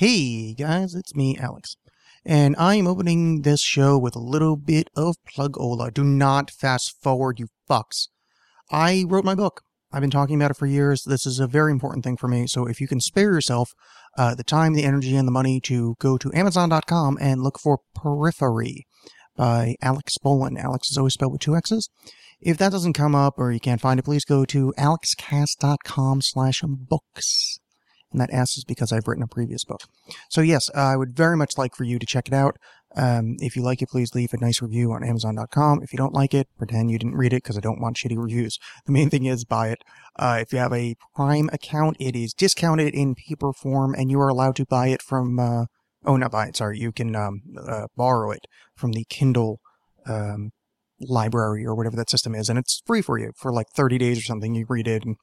Hey guys, it's me, Alexx. And I am opening this show with a little bit of plug-ola. Do not fast forward, you fucks. I wrote my book. I've been talking about it for years. This is a very important thing for me. So if you can spare yourself uh, the time, the energy, and the money to go to Amazon.com and look for Periphery by Alexx Bolin. Alexx is always spelled with two X's. If that doesn't come up or you can't find it, please go to alexxcast.com slash books. And that S is because I've written a previous book. So yes, uh, I would very much like for you to check it out. Um, if you like it, please leave a nice review on Amazon.com. If you don't like it, pretend you didn't read it because I don't want shitty reviews. The main thing is buy it. Uh, if you have a Prime account, it is discounted in paper form, and you are allowed to buy it from. Uh, oh, not buy it. Sorry, you can um, uh, borrow it from the Kindle um, library or whatever that system is, and it's free for you for like 30 days or something. You read it and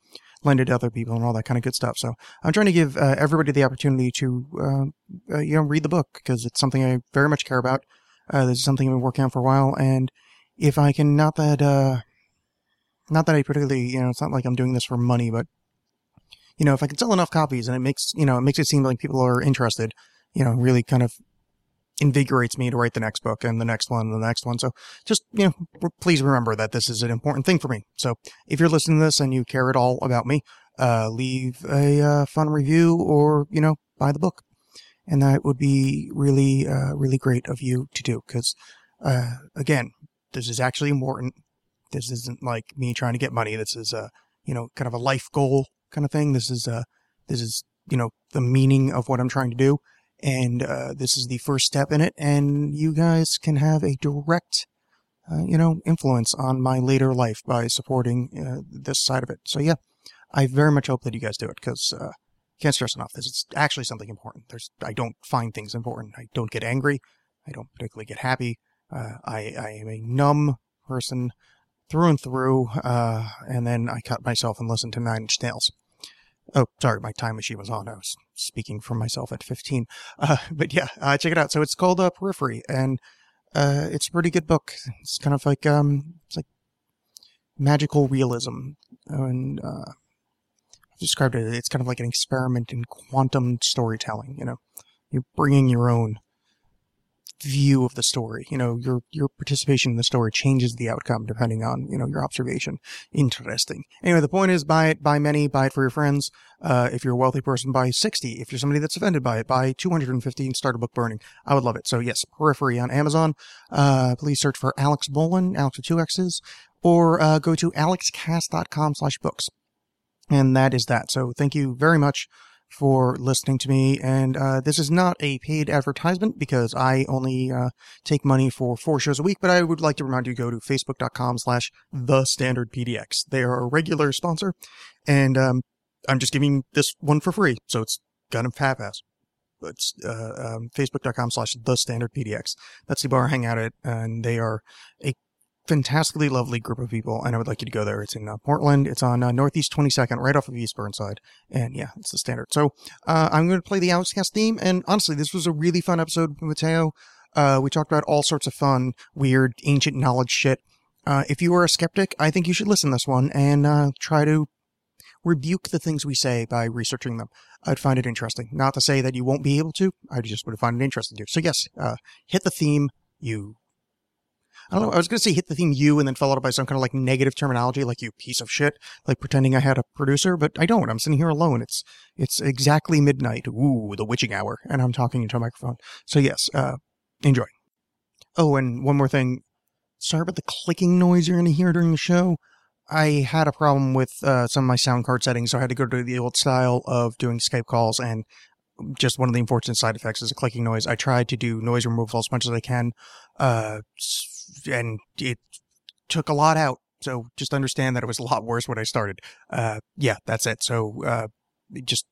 lend it to other people and all that kind of good stuff. So I'm trying to give uh, everybody the opportunity to, uh, uh, you know, read the book because it's something I very much care about. Uh, this is something I've been working on for a while, and if I can, not that, uh, not that I particularly, you know, it's not like I'm doing this for money, but you know, if I can sell enough copies and it makes, you know, it makes it seem like people are interested, you know, really kind of invigorates me to write the next book and the next one and the next one. So just, you know, please remember that this is an important thing for me. So if you're listening to this and you care at all about me, uh, leave a uh, fun review or, you know, buy the book. And that would be really, uh, really great of you to do. Cause, uh, again, this is actually important. This isn't like me trying to get money. This is, a, you know, kind of a life goal kind of thing. This is, uh, this is, you know, the meaning of what I'm trying to do and uh, this is the first step in it. And you guys can have a direct, uh, you know, influence on my later life by supporting uh, this side of it. So yeah, I very much hope that you guys do it because uh, can't stress enough. This is actually something important. There's I don't find things important. I don't get angry. I don't particularly get happy. Uh, I I am a numb person through and through. Uh, and then I cut myself and listen to Nine Inch Nails. Oh, sorry, my time machine was on. I was speaking for myself at 15. Uh, but yeah, uh, check it out. So it's called uh, Periphery, and uh, it's a pretty good book. It's kind of like um, it's like magical realism, and uh, I've described it. It's kind of like an experiment in quantum storytelling. You know, you're bringing your own view of the story. You know, your your participation in the story changes the outcome depending on you know your observation. Interesting. Anyway, the point is, buy it, buy many, buy it for your friends. Uh, if you're a wealthy person, buy 60. If you're somebody that's offended by it, buy 250 and start a book burning. I would love it. So yes, Periphery on Amazon. Uh, please search for Alexx Bolin, Alexx with two X's, or uh, go to alexxcast.com slash books. And that is that. So thank you very much for listening to me. And uh, this is not a paid advertisement because I only uh, take money for four shows a week. But I would like to remind you to go to facebook.com slash the standard PDX. They are a regular sponsor, and um, I'm just giving this one for free, so it's kind of half-ass. It's uh, um, facebook.com slash the standard PDX. That's the bar I hang out at, and they are a fantastically lovely group of people, and I would like you to go there. It's in uh, Portland. It's on uh, Northeast 22nd, right off of East Burnside. And yeah, it's the standard. So uh, I'm going to play the Outcast theme. And honestly, this was a really fun episode with Mateo. Uh, we talked about all sorts of fun, weird, ancient knowledge shit. Uh, if you are a skeptic, I think you should listen to this one and uh, try to rebuke the things we say by researching them. I'd find it interesting. Not to say that you won't be able to, I just would find it interesting to. So yes, hit the theme, you I don't know. I was going to say hit the theme you and then followed up by some kind of like negative terminology, like you piece of shit, like pretending I had a producer, but I don't. I'm sitting here alone. It's, it's exactly midnight. Ooh, the witching hour. And I'm talking into a microphone. So yes, uh, enjoy. Oh, and one more thing. Sorry about the clicking noise you're going to hear during the show. I had a problem with uh, some of my sound card settings, so I had to go to the old style of doing Skype calls, and just one of the unfortunate side effects is a clicking noise. I tried to do noise removal as much as I can, uh, and it took a lot out. So just understand that it was a lot worse when I started. Uh, yeah, that's it. So uh, just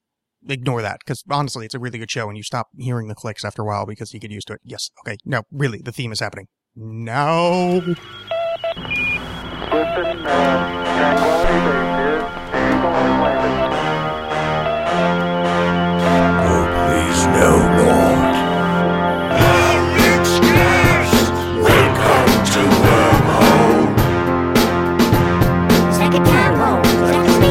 ignore that because honestly, it's a really good show, and you stop hearing the clicks after a while because you get used to it. Yes, okay. No, really, the theme is happening. Oh, please, no,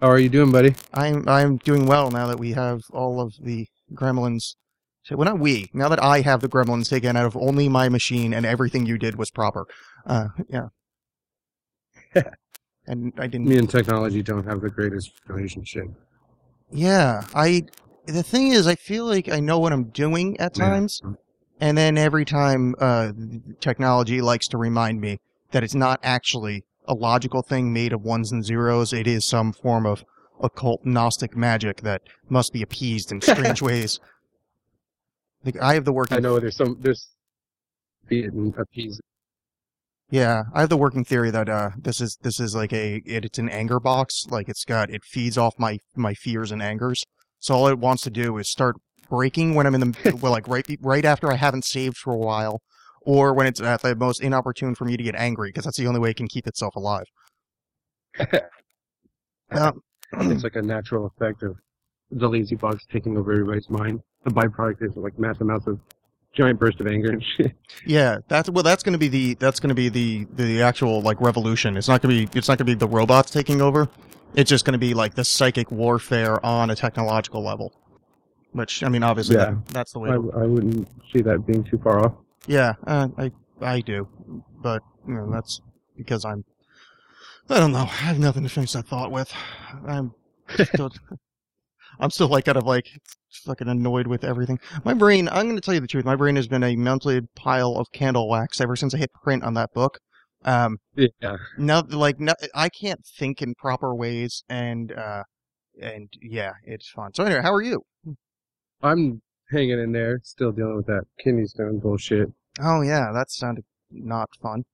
How are you doing, buddy? I'm I'm doing well now that we have all of the gremlins. So, well, not we. Now that I have the gremlins taken out of only my machine, and everything you did was proper. Uh, yeah. and I didn't. Me and technology don't have the greatest relationship. Yeah, I. The thing is, I feel like I know what I'm doing at Yeah. times, and then every time uh, technology likes to remind me that it's not actually a logical thing made of ones and zeros. It is some form of occult Gnostic magic that must be appeased in strange ways. Like I have the working. I know there's some there's be it and appease. Yeah, I have the working theory that uh, this is this is like a it, it's an anger box. Like it's got it feeds off my my fears and angers. So all it wants to do is start breaking when I'm in the well, like right right after I haven't saved for a while, or when it's at the most inopportune for me to get angry because that's the only way it can keep itself alive. Um, It's like a natural effect of the lazy box taking over everybody's mind. The byproduct is like massive amounts of giant burst of anger and shit. yeah, that's well, that's going to be the that's going to be the the actual like revolution. It's not going to be it's not going to be the robots taking over. It's just going to be like the psychic warfare on a technological level. Which I mean, obviously, Yeah. that, that's the way. I, I wouldn't see that being too far off. Yeah, uh, I I do, but you know that's because I'm. I don't know. I have nothing to finish that thought with. I'm still. I'm still like kind of like fucking annoyed with everything. My brain. I'm going to tell you the truth. My brain has been a melted pile of candle wax ever since I hit print on that book. Um, Yeah. no, like no, I can't think in proper ways, and uh, and yeah, it's fun. So anyway, how are you? I'm hanging in there, still dealing with that kidney stone bullshit. Oh yeah, that sounded not fun.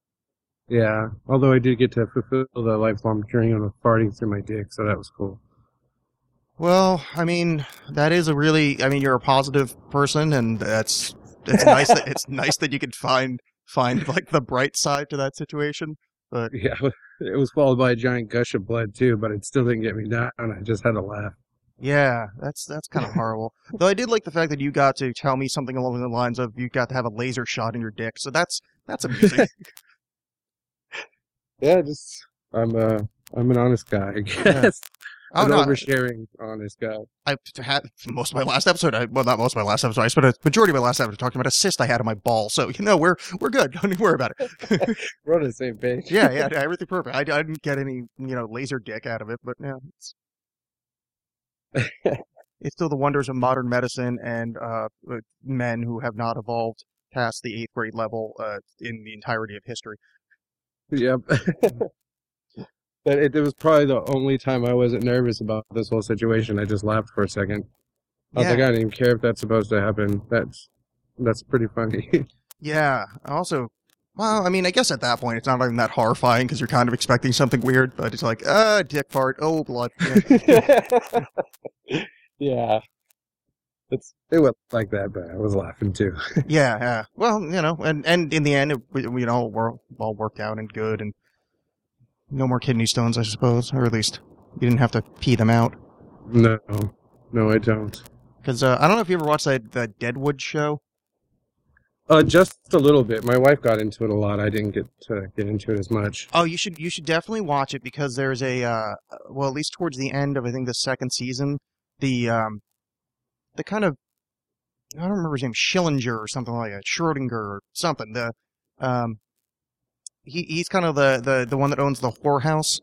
Yeah. Although I did get to fulfill the lifelong dream of farting through my dick, so that was cool. Well, I mean, that is a really. I mean, you're a positive person, and that's it's nice that it's nice that you could find find like the bright side to that situation. But Yeah, it was followed by a giant gush of blood too, but it still didn't get me down. I just had to laugh. Yeah, that's that's kind of horrible. Though I did like the fact that you got to tell me something along the lines of you got to have a laser shot in your dick. So that's that's amusing. Yeah, just I'm uh I'm an honest guy, I guess. oh an no, oversharing honest guy. I had most of my last episode. I, well, not most of my last episode. I spent a majority of my last episode talking about a cyst I had on my ball. So you know, we're we're good. Don't even worry about it. We're on the same page. yeah, yeah, everything perfect. I, I didn't get any, you know, laser dick out of it, but yeah, it's, it's still the wonders of modern medicine and uh, uh, men who have not evolved past the eighth grade level uh, in the entirety of history. Yep. but it, it was probably the only time I wasn't nervous about this whole situation. I just laughed for a second. I was Yeah. like, I don't even care if that's supposed to happen. That's that's pretty funny. Yeah. Also, well, I mean, I guess at that point it's not even that horrifying because you're kind of expecting something weird, but it's like, ah, dick fart, oh, blood. Yeah. It's it was like that, but I was laughing too. Yeah, yeah. Well, you know, and and in the end, it, you know, we're all worked out and good, and no more kidney stones, I suppose, or at least you didn't have to pee them out. No, no, I don't. Because uh, I don't know if you ever watched that that Deadwood show. Uh, just a little bit. My wife got into it a lot. I didn't get to get into it as much. Oh, you should you should definitely watch it because there's a uh, well, at least towards the end of I think the second season, the um, the kind of I don't remember his name, Schillinger or something like that, Schrodinger or something. The um, he he's kind of the the the one that owns the whorehouse,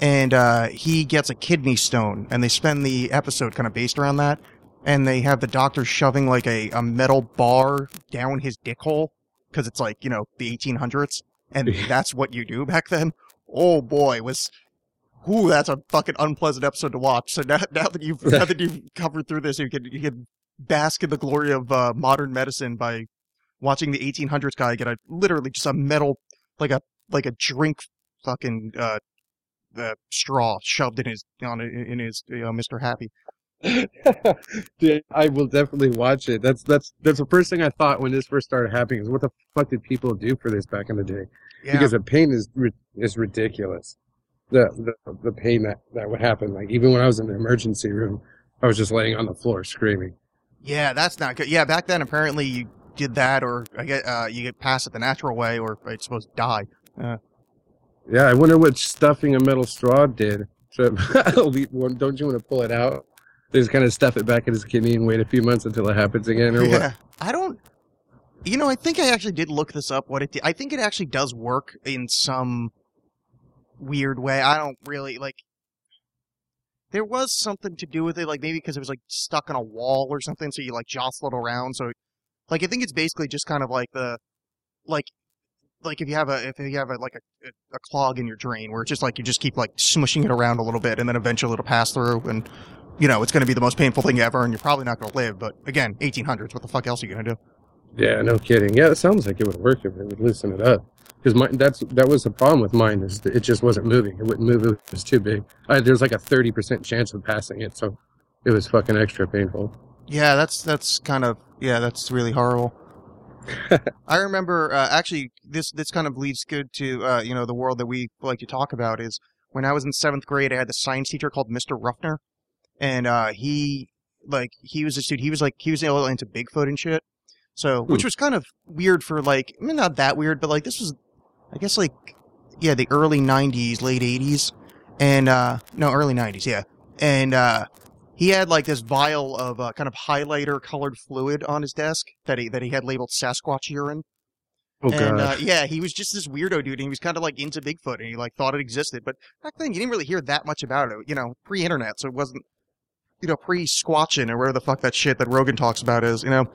and uh, he gets a kidney stone, and they spend the episode kind of based around that, and they have the doctor shoving like a a metal bar down his dick hole because it's like you know the 1800s, and that's what you do back then. Oh boy, was. Ooh, that's a fucking unpleasant episode to watch. So now, now that you've now that you've covered through this, you can you can bask in the glory of uh, modern medicine by watching the 1800s guy get a literally just a metal like a like a drink fucking uh, uh straw shoved in his on in his you know, Mr. Happy. Dude, I will definitely watch it. That's that's that's the first thing I thought when this first started happening. Is what the fuck did people do for this back in the day? Yeah. Because the pain is is ridiculous. The, the the pain that that would happen. Like even when I was in the emergency room, I was just laying on the floor screaming. Yeah, that's not good. Yeah, back then apparently you did that, or I get uh, you get past it the natural way, or I suppose die. Yeah, I wonder what stuffing a metal straw did. So, don't you want to pull it out? They just kind of stuff it back in his kidney and wait a few months until it happens again, or what? I don't. You know, I think I actually did look this up. What it I think it actually does work in some weird way. I don't really like. There was something to do with it, like maybe because it was like stuck on a wall or something, so you like jostle it around. So, like, I think it's basically just kind of like the, like, like if you have a if you have a like a, a clog in your drain where it's just like you just keep like smushing it around a little bit, and then eventually it'll pass through, and you know it's going to be the most painful thing ever, and you're probably not going to live. But again, 1800s, what the fuck else are you going to do? Yeah, no kidding. Yeah, it sounds like it would work if it would loosen it up. Because mine, that's that was the problem with mine is that it just wasn't moving. It wouldn't move. It was too big. I, there was like a thirty percent chance of passing it, so it was fucking extra painful. Yeah, that's that's kind of yeah, that's really horrible. I remember uh, actually this this kind of leads good to uh, you know the world that we like to talk about is when I was in seventh grade, I had this science teacher called Mr. Ruffner, and uh, he like he was a dude. He was like he was a little into Bigfoot and shit. So which was kind of weird for like I mean not that weird, but like this was I guess like yeah the early '90s, late '80s, and uh no early '90s, yeah, and uh he had like this vial of uh, kind of highlighter colored fluid on his desk that he that he had labeled Sasquatch urine. Oh and uh, yeah, he was just this weirdo dude, and he was kind of like into Bigfoot, and he like thought it existed. But back then, you didn't really hear that much about it. You know, pre-internet, so it wasn't, you know, pre-squatching or whatever the fuck that shit that Rogan talks about is. You know,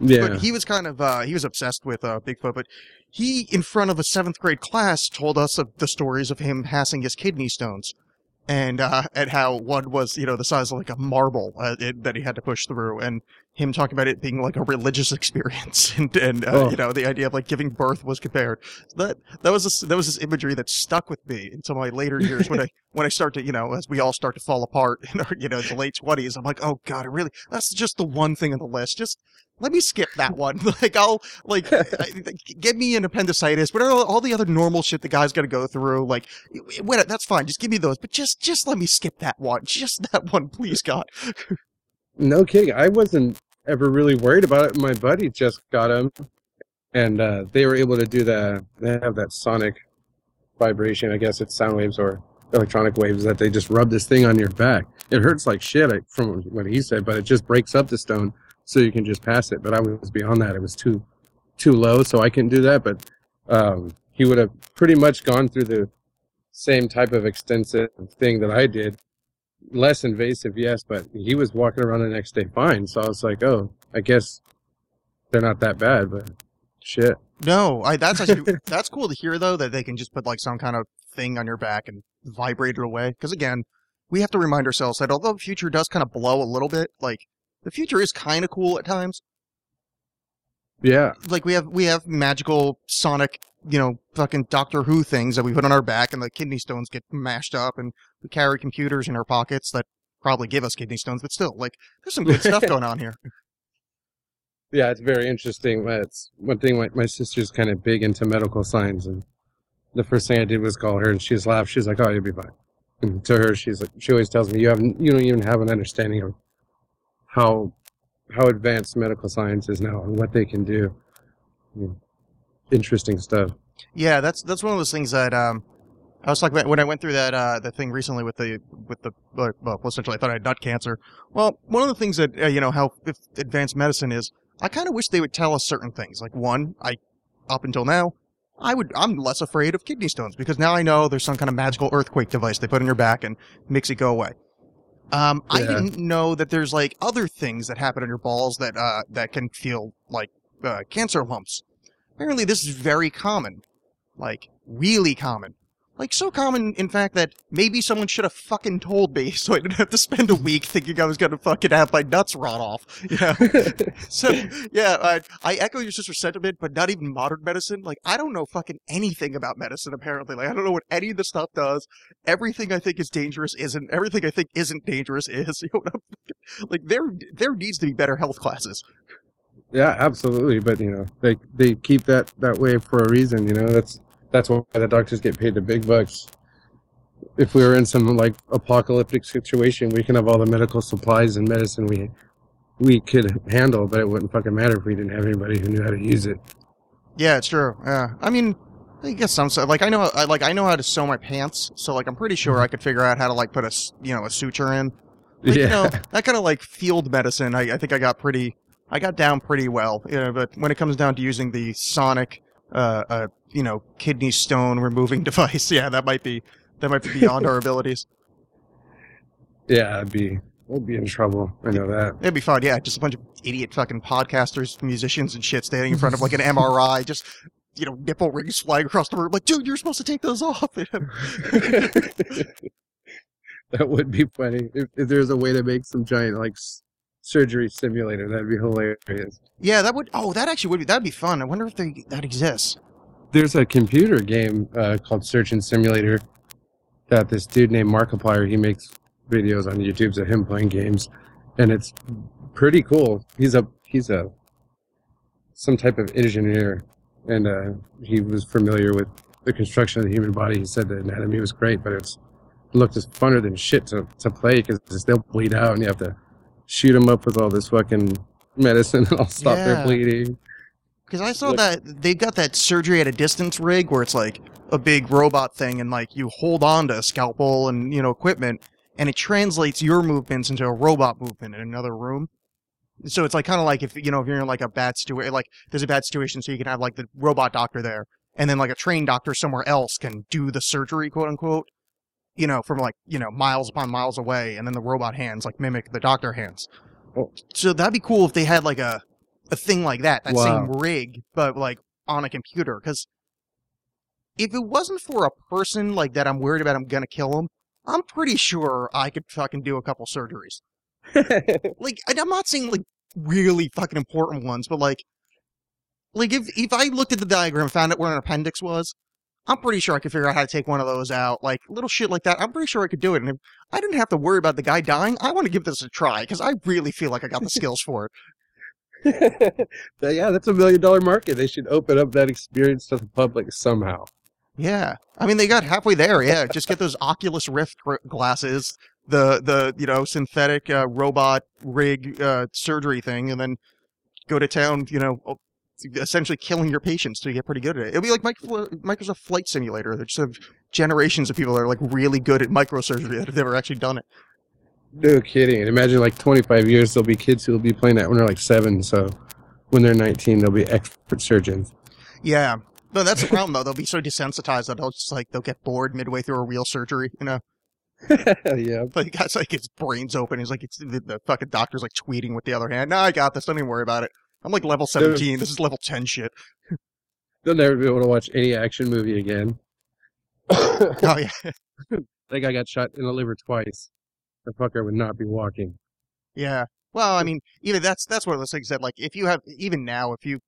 yeah. but he was kind of uh, he was obsessed with uh, Bigfoot. But he, in front of a seventh grade class, told us of the stories of him passing his kidney stones, and uh, and how one was you know the size of like a marble uh, it, that he had to push through, and him talking about it being like a religious experience, and and uh, Oh. you know the idea of like giving birth was compared. That that was this, that was this imagery that stuck with me until my later years when I when I start to you know as we all start to fall apart in our you know the late twenties. I'm like, oh god, I really that's just the one thing on the list. Just let me skip that one. like I'll like give me an appendicitis, but all, all the other normal shit the guy's got to go through, like wait, that's fine. Just give me those, but just just let me skip that one. Just that one, please, God. No kidding. I wasn't ever really worried about it. My buddy just got him, and uh, they were able to do the. They have that sonic vibration. I guess it's sound waves or electronic waves that they just rub this thing on your back. It hurts like shit, from what he said, but it just breaks up the stone so you can just pass it. But I was beyond that. It was too too low, so I couldn't do that. But um, he would have pretty much gone through the same type of extensive thing that I did less invasive, yes, but he was walking around the next day fine. So I was like, oh, I guess they're not that bad, but shit. No, I that's actually that's cool to hear though that they can just put like some kind of thing on your back and vibrate it away. Because again, we have to remind ourselves that although the future does kind of blow a little bit, like the future is kind of cool at times. Yeah, Like we have we have magical sonic, you know, fucking Doctor Who things that we put on our back, and the kidney stones get mashed up, and we carry computers in our pockets that probably give us kidney stones, but still, like there's some good stuff going on here. yeah, it's very interesting. That's one thing. My, my sister's kind of big into medical science, and the first thing I did was call her, and she's laughed. She's like, "Oh, you'll be fine." And to her, she's like, she always tells me, "You haven't, you don't even have an understanding of how how advanced medical science is now and what they can do." I mean, interesting stuff. Yeah, that's that's one of those things that um, I was talking about when I went through that uh, the thing recently with the with the well, essentially I thought I had nut cancer. Well, one of the things that uh, you know how if advanced medicine is, I kind of wish they would tell us certain things. Like one, I up until now, I would I'm less afraid of kidney stones because now I know there's some kind of magical earthquake device they put in your back and makes it go away. Um, I didn't know that there's like other things that happen on your balls that uh that can feel like uh, cancer lumps. Apparently, this is very common like really common. Like so common, in fact, that maybe someone should have fucking told me, so I didn't have to spend a week thinking I was gonna fucking have my nuts rot off. You know? so yeah, I, I echo your sister's sentiment, but not even modern medicine. Like I don't know fucking anything about medicine. Apparently, like I don't know what any of the stuff does. Everything I think is dangerous isn't. Everything I think isn't dangerous is. You know what I'm, like there, there needs to be better health classes. Yeah, absolutely. But you know, they they keep that that way for a reason. You know, that's that's why the doctors get paid the big bucks. If we were in some like apocalyptic situation, we can have all the medical supplies and medicine we we could handle, but it wouldn't fucking matter if we didn't have anybody who knew how to use it. Yeah, it's true. Yeah, I mean, I guess some so- like I know I like I know how to sew my pants, so like I'm pretty sure I could figure out how to like put a you know a suture in. Like, yeah. You know, that kind of like field medicine. I, I think I got pretty I got down pretty well. You know, but when it comes down to using the sonic uh uh you know kidney stone removing device, yeah, that might be that might be beyond our abilities. yeah, I'd be I'd be in trouble. I know that. It'd be fun, yeah. Just a bunch of idiot fucking podcasters, musicians, and shit standing in front of like an MRI, just you know, nipple rings flying across the room. Like, dude, you're supposed to take those off. that would be funny if, if there's a way to make some giant like surgery simulator. That'd be hilarious. yeah, that would. Oh, that actually would be. That'd be fun. I wonder if they, that exists. There's a computer game uh, called Surgeon Simulator that this dude named Markiplier he makes videos on YouTube of him playing games, and it's pretty cool. He's a he's a some type of engineer, and uh, he was familiar with the construction of the human body. He said the anatomy was great, but it's it looked as funner than shit to, to play because they'll bleed out, and you have to shoot them up with all this fucking medicine, and I'll stop Yeah. their bleeding. Because I saw Look- that they've got that surgery at a distance rig where it's like a big robot thing, and like you hold on to a scalpel and you know equipment, and it translates your movements into a robot movement in another room. So it's like kind of like if you know if you're in like a bad situation, like there's a bad situation, so you can have like the robot doctor there, and then like a trained doctor somewhere else can do the surgery, quote unquote. You know, from like you know miles upon miles away, and then the robot hands like mimic the doctor hands. Oh. So that'd be cool if they had like a a thing like that, that same rig, but like on a computer. Because if it wasn't for a person like that, I'm worried about I'm gonna kill him. I'm pretty sure I could fucking do a couple surgeries. Like, I'm not saying like really fucking important ones, but like, like if if I looked at the diagram, and found out where an appendix was, I'm pretty sure I could figure out how to take one of those out. Like little shit like that. I'm pretty sure I could do it. And if I didn't have to worry about the guy dying, I want to give this a try because I really feel like I got the skills for it. Yeah, that's a million dollar market. They should open up that experience to the public somehow. Yeah, I mean they got halfway there. Yeah, just get those Oculus Rift gr- glasses, the the you know synthetic uh, robot rig uh, surgery thing, and then go to town. You know, essentially killing your patients to get pretty good at it. It'll be like Microsoft Flight Simulator. There's sort of generations of people that are like really good at microsurgery that have never actually done it. No kidding. And imagine like 25 years, there'll be kids who will be playing that when they're like seven. So when they're 19, they'll be expert surgeons. Yeah. No, that's the problem though. They'll be so desensitized that they'll just like they'll get bored midway through a real surgery. You know, yeah. Like, the guy's like, his brain's open. He's like, it's, the, the fucking doctor's like tweeting with the other hand. No, I got this. Don't even worry about it. I'm like level 17. This is level 10 shit. They'll never be able to watch any action movie again. Oh, yeah. that guy got shot in the liver twice. The fucker would not be walking. Yeah. Well, I mean, even that's, that's one of those things that, like, if you have, even now, if you,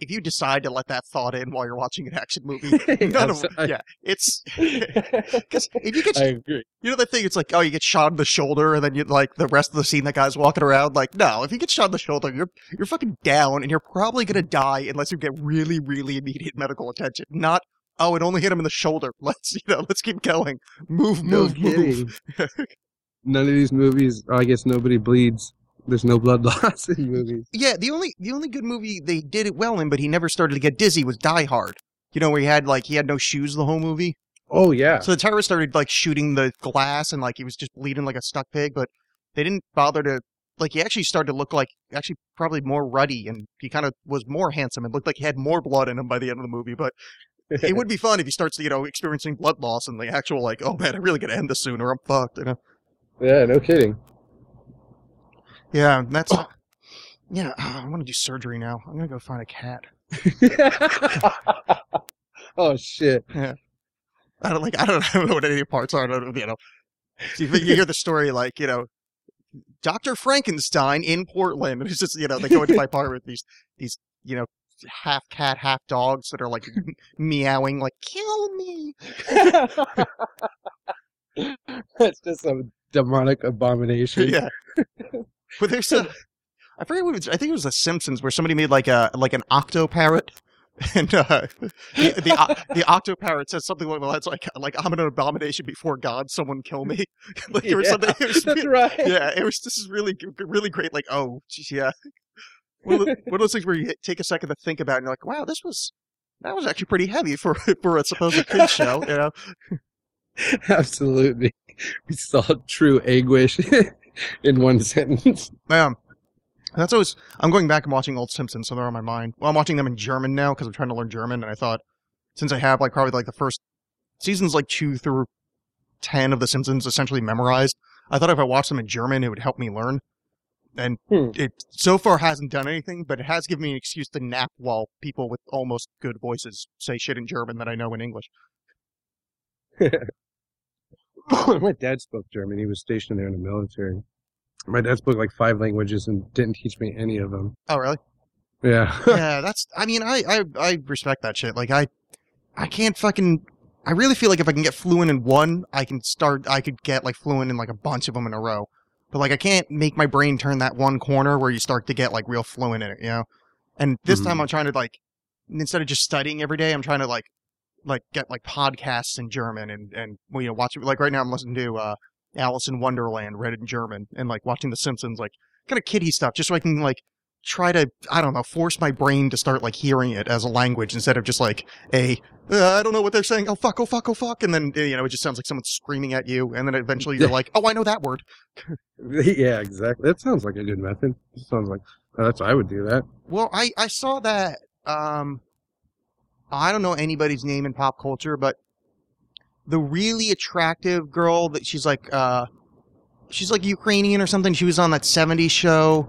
if you decide to let that thought in while you're watching an action movie, none of, I- yeah, it's, because if you get, I agree. you know, the thing, it's like, oh, you get shot in the shoulder, and then you, like, the rest of the scene, that guy's walking around, like, no, if you get shot in the shoulder, you're, you're fucking down, and you're probably gonna die unless you get really, really immediate medical attention. Not, oh, it only hit him in the shoulder. Let's, you know, let's keep going. Move, No move, move. None of these movies, I guess nobody bleeds. There's no blood loss in movies. Yeah, the only, the only good movie they did it well in, but he never started to get dizzy was Die Hard. You know, where he had, like, he had no shoes the whole movie. Oh, yeah. So the terrorist started like shooting the glass and like he was just bleeding like a stuck pig, but they didn't bother to like he actually started to look like actually probably more ruddy and he kind of was more handsome and looked like he had more blood in him by the end of the movie. But it would be fun if he starts you know experiencing blood loss and the actual like oh man I really gotta end this soon or I'm fucked. You know? yeah, no kidding. Yeah, that's oh. yeah. I want to do surgery now. I'm gonna go find a cat. oh, shit. Yeah. I don't like I don't, I don't know what any of the parts are. I don't you know. You, you hear the story like you know. Dr. Frankenstein in Portland. And it's just, you know, they go into my apartment with these, these, you know, half cat, half dogs that are like meowing, like, kill me. That's just some demonic abomination. yeah. But there's a, I forget what it was, I think it was The Simpsons where somebody made like a, like an octo parrot And uh, the the, o- the octoparrot says something like, "Well, that's like like I'm an abomination before God. Someone kill me." like Yeah, something. It was, That's right. yeah, it was. This is really really great. Like, oh, geez, yeah. One of, the, one of those things where you take a second to think about, it and you're like, "Wow, this was that was actually pretty heavy for for a supposed kids show." You know. Absolutely. We saw true anguish in one sentence. Um, that's always. I'm going back and watching old Simpsons, so they're on my mind. Well, I'm watching them in German now because I'm trying to learn German, and I thought since I have like probably like the first seasons like two through ten of the Simpsons essentially memorized, I thought if I watched them in German, it would help me learn. And Hmm. it so far hasn't done anything, but it has given me an excuse to nap while people with almost good voices say shit in German that I know in English. My dad spoke German. He was stationed there in the military. My dad spoke like five languages and didn't teach me any of them. Oh, really? Yeah. yeah, that's. I mean, I, I I respect that shit. Like, I I can't fucking. I really feel like if I can get fluent in one, I can start. I could get like fluent in like a bunch of them in a row. But like, I can't make my brain turn that one corner where you start to get like real fluent in it. You know. And this time Mhm. I'm trying to like, instead of just studying every day, I'm trying to like, like get like podcasts in German and and you know watch like right now I'm listening to uh Alice in Wonderland read in German and like watching The Simpsons like kind of kiddie stuff just so I can like try to I don't know force my brain to start like hearing it as a language instead of just like a uh, I don't know what they're saying oh fuck oh fuck oh fuck and then you know it just sounds like someone's screaming at you and then eventually you're like oh I know that word yeah, exactly. That sounds like a good method. sounds like oh, that's I would do that. well I I saw that um I don't know anybody's name in pop culture but the really attractive girl that she's like uh she's like Ukrainian or something she was on that 70s show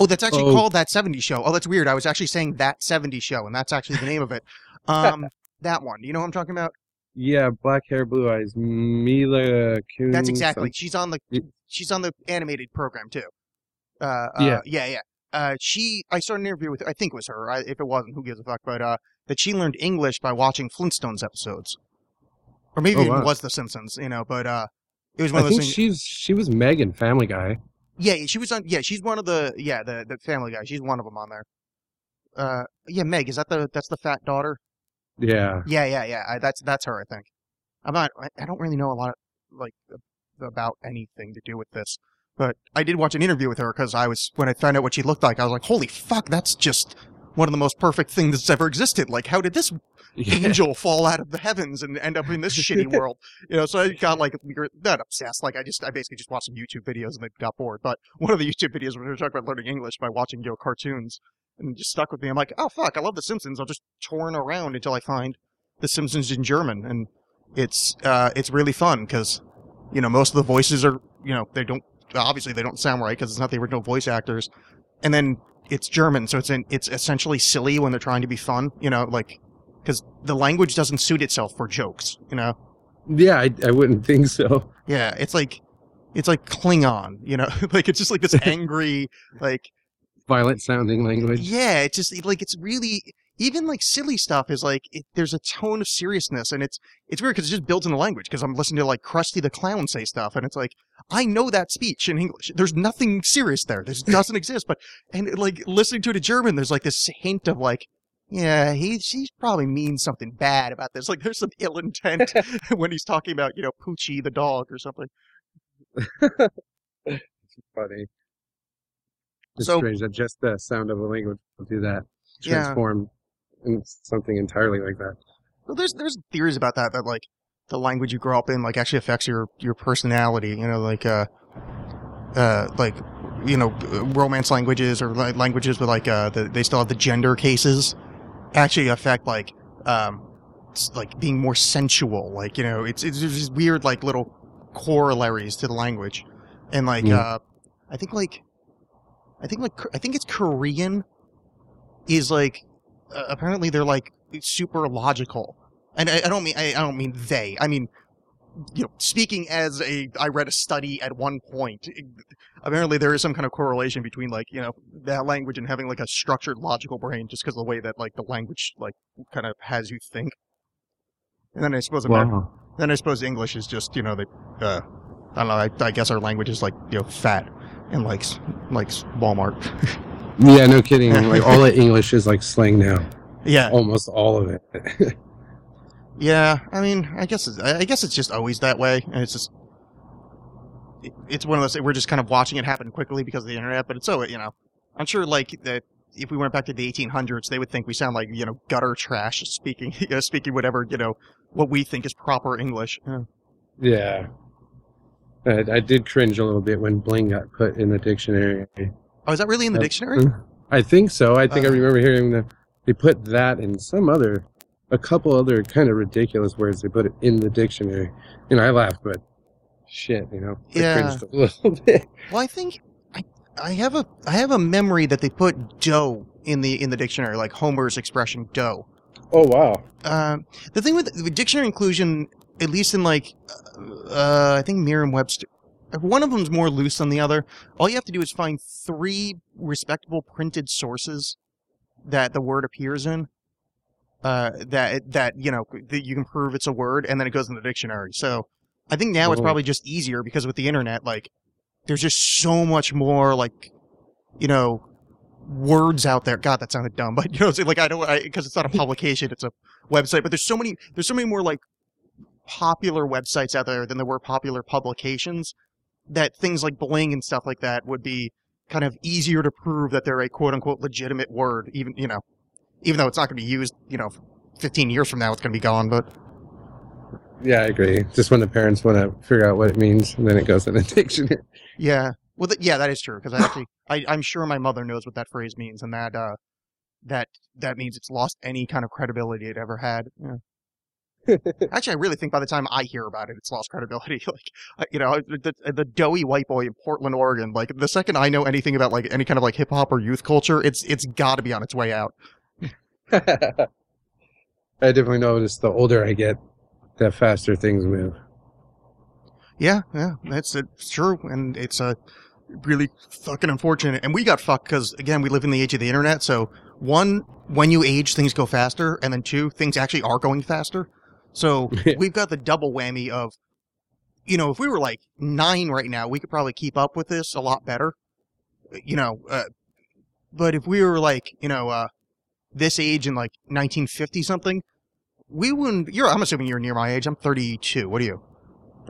Oh, that's actually Oh. called that 70s show. Oh, that's weird. I was actually saying that 70s show, and that's actually the name of it. Um, that one. You know what I'm talking about? Yeah, black hair, blue eyes. Mila Kunis. That's exactly. She's on the she's on the animated program too. Uh, uh Yeah. yeah, yeah. Uh, she I saw an interview with I think it was her. I, if it wasn't, who gives a fuck? But uh, that she learned English by watching Flintstones episodes, or maybe Oh, it was The Simpsons. You know, but uh, it was one I of those I think things. she's she was Meg in Family Guy. Yeah, she was on. Yeah, she's one of the yeah the the Family Guy. She's one of them on there. Uh, yeah, Meg is that the that's the fat daughter? Yeah. Yeah, yeah, yeah. I, that's that's her. I think. I'm not. I, I don't really know a lot like about anything to do with this, but I did watch an interview with her because I was when I found out what she looked like, I was like, holy fuck, that's just one of the most perfect things that's ever existed. Like, how did this Yeah. angel fall out of the heavens and end up in this shitty world? You know, so I got like not obsessed. Like, I just I basically just watched some YouTube videos and then got bored. But one of the YouTube videos where they were talking about learning English by watching you know cartoons and just stuck with me. I'm like, oh fuck, I love The Simpsons. I'll just torn around until I find The Simpsons in German, and it's uh, it's really fun because you know most of the voices are you know they don't obviously they don't sound right because it's not the original voice actors, and then it's German, so it's in, it's essentially silly when they're trying to be fun. You know, like because the language doesn't suit itself for jokes. You know, Yeah, I, I wouldn't think so. yeah, it's like it's like Klingon. You know, like it's just like this angry like Violent sounding language. Yeah, it's just like it's really even like silly stuff is like it, there's a tone of seriousness, and it's it's weird because it's just built in the language. Because I'm listening to like Krusty the Clown say stuff, and it's like I know that speech in English. There's nothing serious there. This doesn't exist. But and like listening to it in German, there's like this hint of like. Yeah, he he probably means something bad about this. Like there's some ill intent when he's talking about, you know, Poochie the dog or something. Funny. It's So- strange that just the sound of a language will do that. Yeah. Into something entirely like that. Well, there's there's theories about that that like the language you grow up in like actually affects your your personality. You know, like uh, uh, like you know, romance languages or like languages with like uh, the, they still have the gender cases actually affect like um, like being more sensual. Like you know, it's it's these weird like little corollaries to the language, and like Yeah. uh, I think like I think like I think it's Korean is like uh, apparently they're like super logical, and I, I don't mean I, I don't mean they. I mean you know, speaking as a, I read a study at one point. Apparently, there is some kind of correlation between like you know that language and having like a structured, logical brain, just because of the way that like the language like kind of has you think. And then I suppose Amer- Wow. then I suppose English is just you know they, uh, I don't know. I, I guess our language is like you know fat and likes likes Walmart. Yeah, no kidding. like all the English is like slang now. Yeah, almost all of it. yeah. I mean, I guess it's, I guess it's just always that way, and it's just it- it's one of those we're just kind of watching it happen quickly because of the internet. But it's so you know, I'm sure like that if we went back to the 1800s, they would think we sound like you know gutter trash speaking you know, speaking whatever you know what we think is proper English. Yeah. yeah. I, I did cringe a little bit when bling got put in the dictionary. Oh, is that really in the Yep. dictionary? I think so. I think I Uh. remember hearing that they put that and some other, a couple other kind of ridiculous words. They put it in the dictionary, and I laughed, but shit, you know, I Yeah. cringed a little bit. Well, I think I I have a I have a memory that they put dough in the in the dictionary, like Homer's expression dough. Oh wow, Um, the thing with the dictionary inclusion, at least in like, uh, I think Merriam-Webster, one of them's more loose than the other. All you have to do is find three respectable printed sources that the word appears in. Uh, that that you know that you can prove it's a word, and then it goes in the dictionary. So, I think now it's probably just easier because with the internet, like, there's just so much more like, you know, words out there. God, that sounded dumb, but you know, like I don't because it's not a publication; it's a website. But there's so many, there's so many more like popular websites out there than there were popular publications. That things like Bling and stuff like that would be kind of easier to prove that they're a quote unquote legitimate word, even you know, even though it's not going to be used, you know, 15 years from now, it's going to be gone. But yeah, I agree. Just when the parents want to figure out what it means, and then it goes in the dictionary. yeah, well, th- yeah, that is true because I actually, I, I'm sure my mother knows what that phrase means, and that uh, that that means it's lost any kind of credibility it ever had. Yeah. Actually, I really think by the time I hear about it, it's lost credibility. Like, you know, the, the doughy white boy in Portland, Oregon. Like, the second I know anything about like any kind of like hip hop or youth culture, it's it's got to be on its way out. I definitely notice the older I get, the faster things move. Yeah, yeah, that's it's true, and it's uh, really fucking unfortunate. And we got fucked because again, we live in the age of the internet. So one, when you age, things go faster, and then two, things actually are going faster. So we've got the double whammy of, you know, if we were like nine right now, we could probably keep up with this a lot better. You know, uh, but if we were like, you know, uh, this age in like 1950 something, we wouldn't. You're, I'm assuming you're near my age. I'm 32. What are you?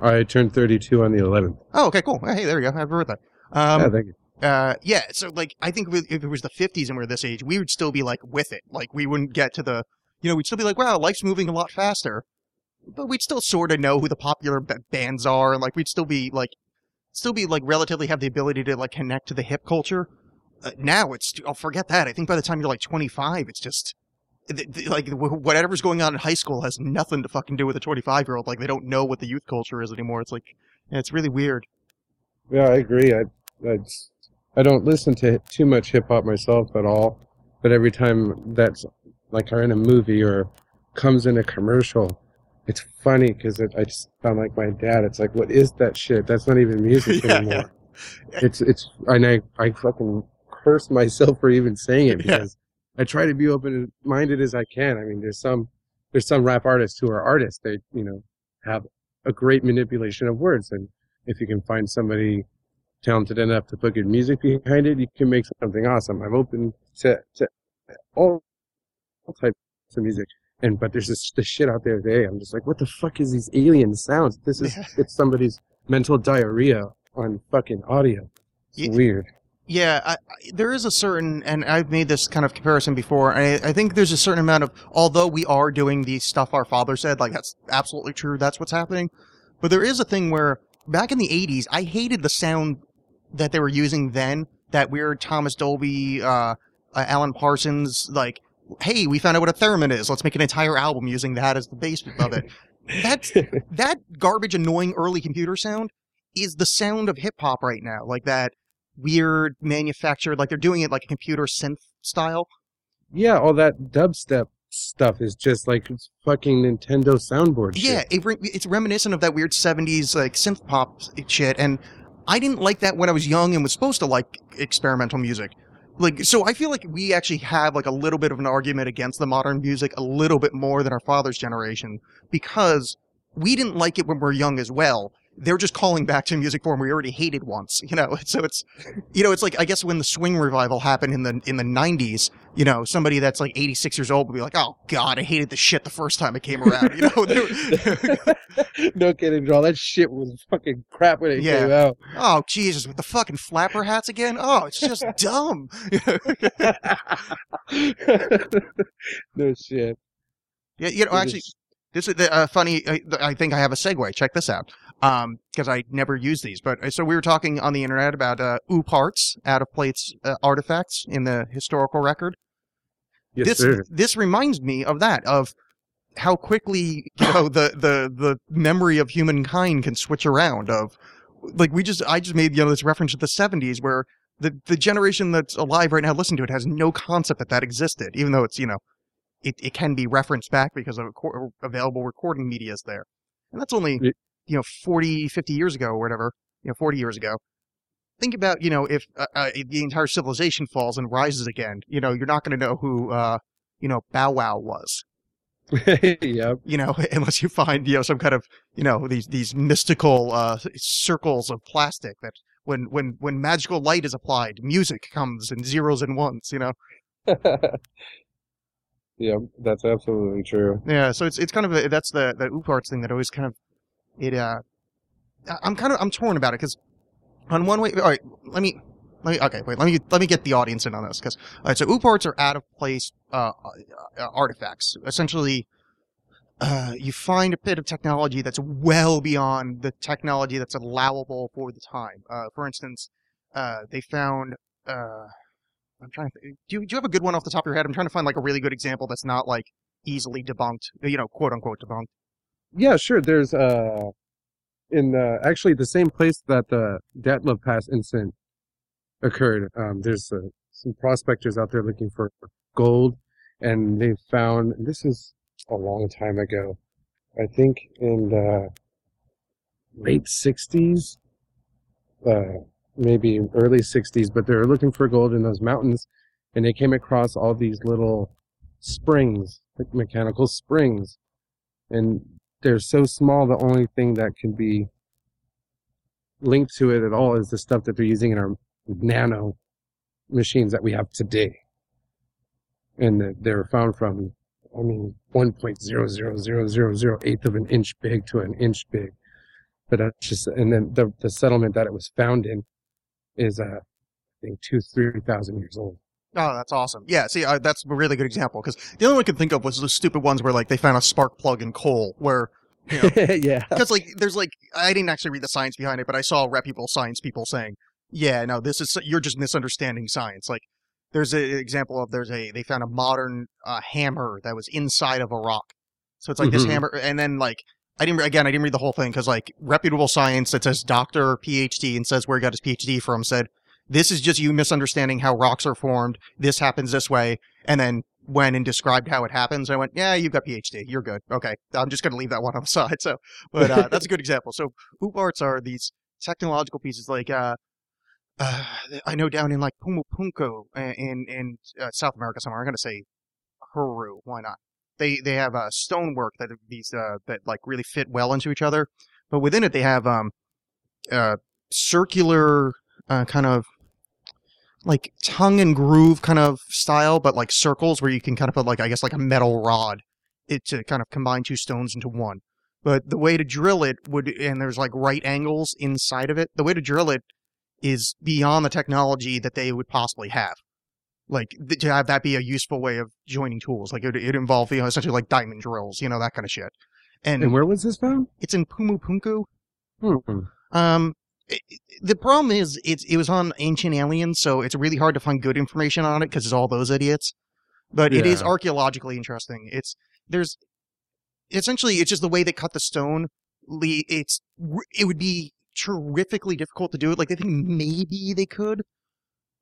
I turned 32 on the 11th. Oh, okay, cool. Hey, there we go. Happy birthday. Um, yeah, thank you. uh, yeah. So, like, I think if if it was the 50s and we are this age, we would still be like with it. Like, we wouldn't get to the, you know, we'd still be like, wow, life's moving a lot faster. But we'd still sort of know who the popular bands are, and like, we'd still be like, still be like relatively have the ability to like connect to the hip culture. Uh, now it's, oh, forget that. I think by the time you're like 25, it's just. Like whatever's going on in high school has nothing to fucking do with a 25 year old. Like they don't know what the youth culture is anymore. It's like, it's really weird. Yeah, I agree. I, I, I don't listen to too much hip hop myself at all, but every time that's like are in a movie or comes in a commercial, it's funny because it, I just sound like my dad. It's like, what is that shit? That's not even music Yeah, anymore. It's it's and I I fucking curse myself for even saying it Yeah. because I try to be open minded as I can. I mean, there's some there's some rap artists who are artists. They you know have a great manipulation of words, and if you can find somebody talented enough to put good music behind it, you can make something awesome. I'm open to, to all, all types of music. And, but there's this, this shit out there today. I'm just like, what the fuck is these alien sounds? This is, Yeah. it's somebody's mental diarrhea on fucking audio. It's Ye- weird. Yeah, I, I, there is a certain, and I've made this kind of comparison before. I, I think there's a certain amount of, although we are doing the stuff our father said, like that's absolutely true. That's what's happening. But there is a thing where back in the '80s, I hated the sound that they were using then. That weird Thomas Dolby, uh, uh, Alan Parsons, like, hey, we found out what a theremin is. Let's make an entire album using that as the base of it. That's that garbage, annoying early computer sound is the sound of hip hop right now. Like that weird manufactured, like they're doing it like a computer synth style. yeah, all that dubstep stuff is just like fucking Nintendo soundboard shit. Yeah, it re- it's reminiscent of that weird '70s like synth pop shit, and I didn't like that when I was young and was supposed to like experimental music. Like, so I feel like we actually have like a little bit of an argument against the modern music a little bit more than our father's generation because we didn't like it when we were young as well. They're just calling back to a music form we already hated once, you know. So it's, you know, it's like I guess when the swing revival happened in the in the '90s, you know, somebody that's like 86 years old would be like, "Oh God, I hated the shit the first time it came around," you know. No kidding, Joel. That shit was fucking crap when it Yeah. came out. oh Jesus, with the fucking flapper hats again. Oh, it's just dumb. no shit. yeah, you know, actually, is- This is the uh, funny. Uh, I think I have a segue. Check this out. Um, because I never use these, but uh, so we were talking on the internet about uh, OOPArts, out of plates uh, artifacts in the historical record. yes, this sir. this reminds me of that of how quickly you know the the the memory of humankind can switch around. Of like we just I just made you know this reference to the '70s where the the generation that's alive right now listening to it has no concept that that existed, even though it's you know it, it can be referenced back because of available recording media is there. And that's only, you know, 40, 50 years ago or whatever, you know, 40 years ago. Think about, you know, if uh, uh, the entire civilization falls and rises again, you know, you're not going to know who, uh, you know, Bow Wow was, yep. you know, unless you find, you know, some kind of, you know, these, these mystical, uh, circles of plastic that when, when, when magical light is applied, music comes in zeros and ones, you know? yeah that's absolutely true. Yeah, so it's it's kind of a, that's the the OOPArts thing that always kind of it. uh I'm kind of I'm torn about it because on one way, all right, let me let me okay wait let me let me get the audience in on this because all right, so OOPArts are out of place uh, uh, artifacts. Essentially, uh, you find a bit of technology that's well beyond the technology that's allowable for the time. Uh, for instance, uh, they found. Uh, I'm trying to. Do you, do you have a good one off the top of your head? I'm trying to find like a really good example that's not like easily debunked, you know, quote unquote debunked. Yeah, sure. There's uh, in uh, actually the same place that the Dyatlov Pass incident occurred. Um, there's uh, some prospectors out there looking for gold, and they found this is a long time ago. I think in the late '60s, uh, maybe early '60s, but they were looking for gold in those mountains, and they came across all these little springs, like mechanical springs, and they're so small. The only thing that can be linked to it at all is the stuff that they're using in our nano machines that we have today. And they're found from, I mean, 1.0000008 of an inch big to an inch big. But that's just, and then the, the settlement that it was found in is, uh, I think two, three thousand years old. Oh, that's awesome. Yeah, see, uh, that's a really good example because the only one I could think of was the stupid ones where like they found a spark plug in coal where. You know, yeah. because like there's like I didn't actually read the science behind it, but I saw reputable science people saying, "Yeah, no, this is you're just misunderstanding science." Like there's an example of there's a they found a modern uh, hammer that was inside of a rock, so it's like this Mhm. hammer, and then like I didn't again I didn't read the whole thing because like reputable science that says doctor PhD and says where he got his PhD from said this is just you misunderstanding how rocks are formed. This happens this way, and then went and described how it happens. I went, yeah, you've got PhD. You're good. Okay. I'm just going to leave that one on the side. So, but, uh, that's a good example. So OOPArts are these technological pieces like, uh, uh, I know down in like Pumapunku uh, in, in uh, South America somewhere, I'm going to say Peru. Why not? They, they have, uh, stonework that these, uh, that like really fit well into each other. But within it, they have, um, circular, kind of like tongue and groove kind of style, but like circles where you can kind of put like I guess like a metal rod it to kind of combine two stones into one. But the way to drill it would and there's like right angles inside of it. The way to drill it is beyond the technology that they would possibly have. Like th- to have that be a useful way of joining tools. Like it it involve you know essentially like diamond drills, you know that kind of shit. And, And where was this found? it's in Pumapunku. Hmm. Um, the problem is it's it was on Ancient Aliens, so it's really hard to find good information on it because it's all those idiots. But it is archaeologically interesting. It's there's essentially it's just the way they cut the stone. It's it would be terrifically difficult to do it. Like they think maybe they could,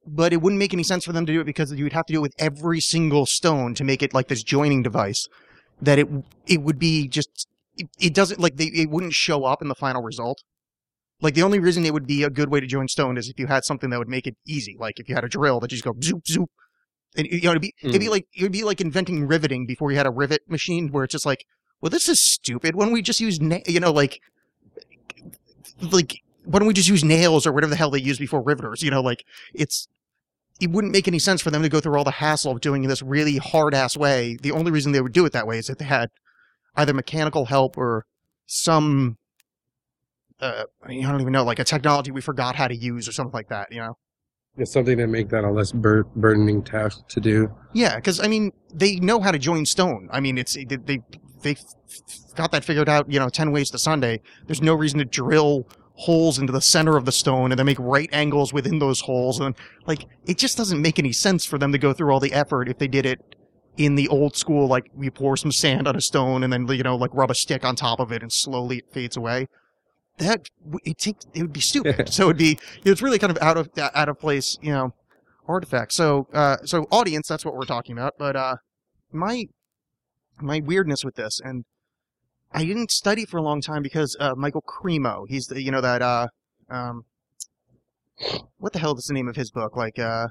but it wouldn't make any sense for them to do it because you would have to do it with every single stone to make it like this joining device. That it it would be just it, it doesn't like they it wouldn't show up in the final result. Like the only reason it would be a good way to join stone is if you had something that would make it easy. Like if you had a drill that just go zoop zoop, and you know it'd be it'd be hmm. like it would be like inventing riveting before you had a rivet machine where it's just like, well, this is stupid. When we just use na- you know like like why don't we just use nails or whatever the hell they used before riveters? You know, like it's it wouldn't make any sense for them to go through all the hassle of doing this really hard ass way. The only reason they would do it that way is if they had either mechanical help or some uh, I don't even know, like a technology we forgot how to use or something like that, you know? It's something to make that a less bur- burdening task to do. Yeah, because I mean, they know how to join stone. I mean, it's they they they got that figured out. You know, ten ways to Sunday. There's no reason to drill holes into the center of the stone and then make right angles within those holes, and like it just doesn't make any sense for them to go through all the effort if they did it in the old school. Like we pour some sand on a stone and then you know like rub a stick on top of it and slowly it fades away. That it takes it would be stupid. so it'd be it's really kind of out of out of place, you know, artifact. So uh so audience, that's what we're talking about. But uh my my weirdness with this and I didn't study for a long time because uh Michael Cremo, he's the you know that uh um what the hell is the name of his book? Like uh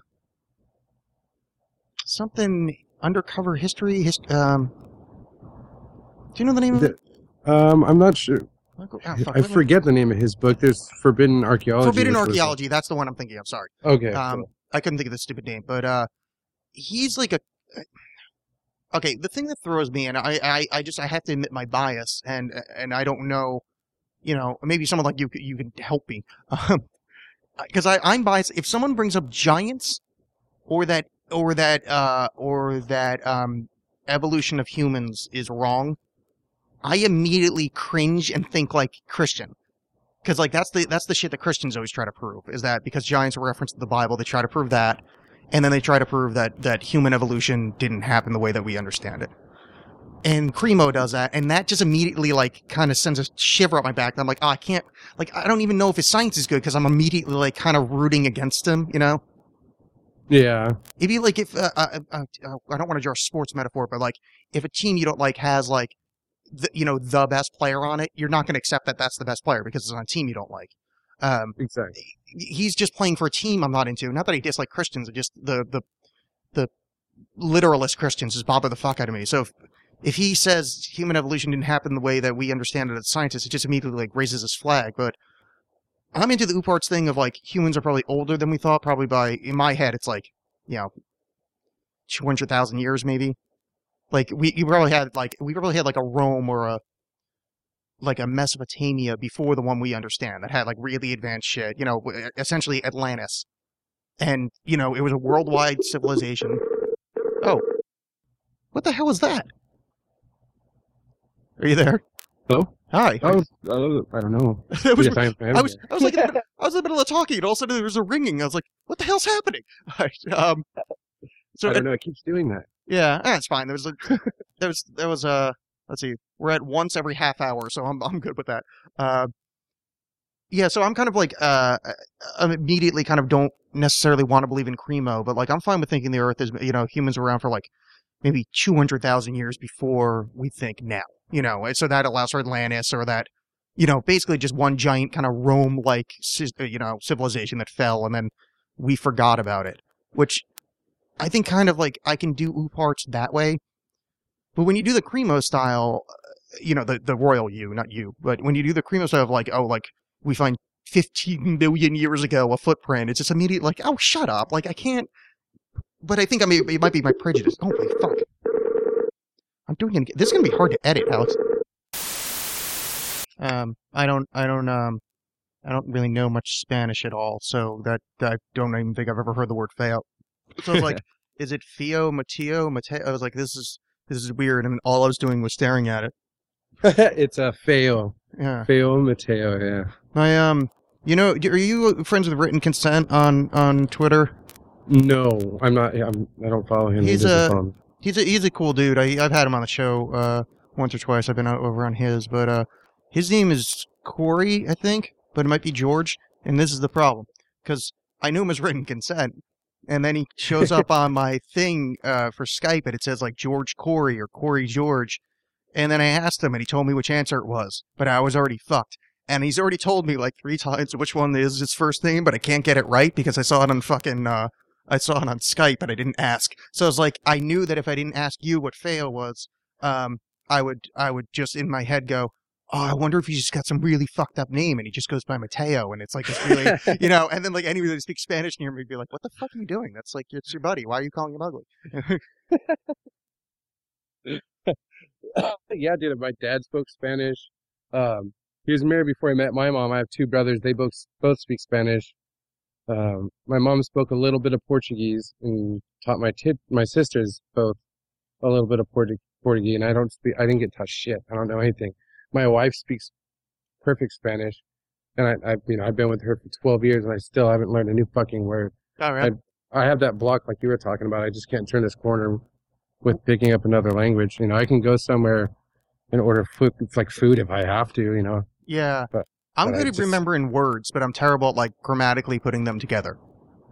something undercover history hist- um do you know the name of it? Um, I'm not sure. Ah, fuck, I forget the name of his book. There's Forbidden Archaeology. Forbidden Archaeology. That's the one I'm thinking of. Sorry. Okay. Um, I couldn't think of the stupid name, but uh, he's like a. Okay, the thing that throws me, and I, I, I just I have to admit my bias, and and I don't know, you know, maybe someone like you you can help me, because I I'm biased. If someone brings up giants, or that or that uh or that um evolution of humans is wrong, I immediately cringe and think like Christian. Because like that's the that's the shit that Christians always try to prove is that because giants are referenced in the Bible, they try to prove that, and then they try to prove that that human evolution didn't happen the way that we understand it. And Cremo does that, and that just immediately like kind of sends a shiver up my back. And I'm like, oh, I can't like I don't even know if his science is good because I'm immediately like kind of rooting against him, you know. yeah. It'd be like if uh, uh, uh, uh, I don't want to draw a sports metaphor, but like if a team you don't like has like the, you know the best player on it, you're not going to accept that that's the best player because it's on a team you don't like. Um, Exactly. he's just playing for a team I'm not into. Not that I dislike Christians, just the the the literalist Christians just bother the fuck out of me. So if if he says human evolution didn't happen the way that we understand it as scientists, it just immediately like raises his flag. But I'm into the OOPArts thing of like humans are probably older than we thought. Probably by in my head, it's like you know two hundred thousand years maybe. Like we you probably had like we probably had like a Rome or a like a Mesopotamia before the one we understand that had like really advanced shit. You know, essentially Atlantis, and you know it was a worldwide civilization. Oh, what the hell was that? Are you there? Hello? Hi. Oh, uh, I don't know. Was Yes, I I was. I was like in the middle, I was in the middle of talking, and all of a sudden there was a ringing. I was like, "What the hell's happening?" Alright, um, so I don't know. It keeps doing that. Yeah, that's fine. There was a there was there was a let's see, we're at once every half hour, so I'm I'm good with that. Uh, yeah, so I'm kind of like uh, I immediately kind of don't necessarily want to believe in Cremo, but like I'm fine with thinking the Earth is you know humans were around for like maybe two hundred thousand years before we think now. You know, so that allows for Atlantis or that you know basically just one giant kind of Rome like you know civilization that fell and then we forgot about it, which I think kind of like I can do OOPArts that way. But when you do the Cremo style, uh, you know, the, the royal you, not you, but when you do the Cremo style of like, oh, like we find 15 million years ago a footprint, it's just immediate like, oh, shut up. Like I can't, but I think I mean, it might be my prejudice. Oh, my fuck. I'm doing it again. This is going to be hard to edit, Alexx. Um, I don't, I don't, um, I don't really know much Spanish at all, so that I don't even think I've ever heard the word feo. So I was like, is it Fio, Mateo, Mateo? I was like, this is this is weird, and all I was doing was staring at it. it's a fail. Yeah, Fail Mateo, yeah. I um, you know, are you friends with Written Consent on on Twitter? No, I'm not. I'm, I don't follow him. He's a-. He's a he's a cool dude. I I've had him on the show uh once or twice. I've been out over on his, but uh, his name is Corey, I think, but it might be George. And this is the problem because I knew him as Written Consent, and then he shows up on my thing uh for Skype, and it says like George Corey or Corey George, and then I asked him, and he told me which answer it was, but I was already fucked. And he's already told me like three times which one is his first name, but I can't get it right because I saw it on fucking uh I saw it on Skype, but I didn't ask. So I was like, I knew that if I didn't ask you what fail was, um, I would, I would just in my head go, oh, I wonder if he's just got some really fucked up name and he just goes by Mateo and it's like this really, you know, and then like anybody that speaks Spanish near me would be like, what the fuck are you doing? That's like, it's your buddy. Why are you calling him ugly? yeah, dude. My dad spoke Spanish. Um, he was married before I met my mom. I have two brothers. They both both speak Spanish. Um, my mom spoke a little bit of Portuguese and taught my tit my sisters both a little bit of Portu- Portuguese. And I don't speak. I didn't get taught shit. I don't know anything. My wife speaks perfect Spanish, and I, I you know I've been with her for 12 years and I still haven't learned a new fucking word. Oh, All right. I have that block like you were talking about. I just can't turn this corner with picking up another language. You know, I can go somewhere and order food, like food if I have to. You know, yeah. but- I'm but I good at just- remembering words, but I'm terrible at like grammatically putting them together.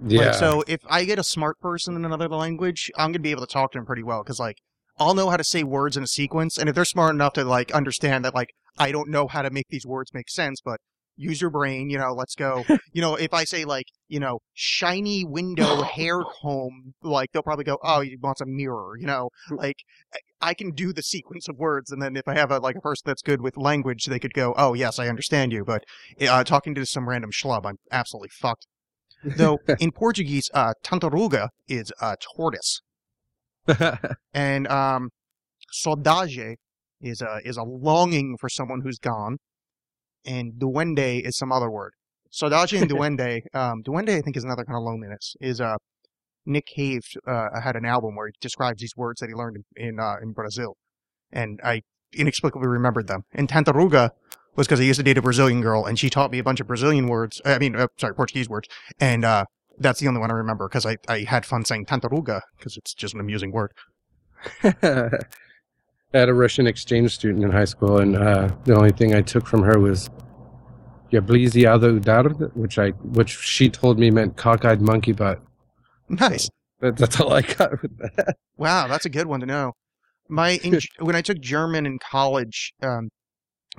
yeah. Like, so if I get a smart person in another language, I'm gonna be able to talk to them pretty well because like I'll know how to say words in a sequence, and if they're smart enough to like understand that like I don't know how to make these words make sense, but use your brain, you know, let's go. you know, if I say like you know shiny window hair comb, like they'll probably go, oh, he wants a mirror, you know, like. I- can do the sequence of words, and then if I have a like a person that's good with language, they could go, "Oh yes, I understand you." But uh, talking to some random schlub, I'm absolutely fucked. Though in Portuguese, uh, tartaruga is a tortoise, and um, saudade is a is a longing for someone who's gone, and duende is some other word. Saudade and duende, um, duende I think is another kind of loneliness. Is uh, Nick Cave uh, had an album where he describes these words that he learned in in, uh, in Brazil, and I inexplicably remembered them. And tartaruga was because I used to date a Brazilian girl, and she taught me a bunch of Brazilian words. I mean, uh, sorry, Portuguese words, and uh, that's the only one I remember because I, I had fun saying tartaruga because it's just an amusing word. I had a Russian exchange student in high school, and uh, the only thing I took from her was "Yabliziado udar," which I which she told me meant cockeyed monkey butt. Nice. That, that's all I got with that. Wow, that's a good one to know. My in, when I took German in college, um,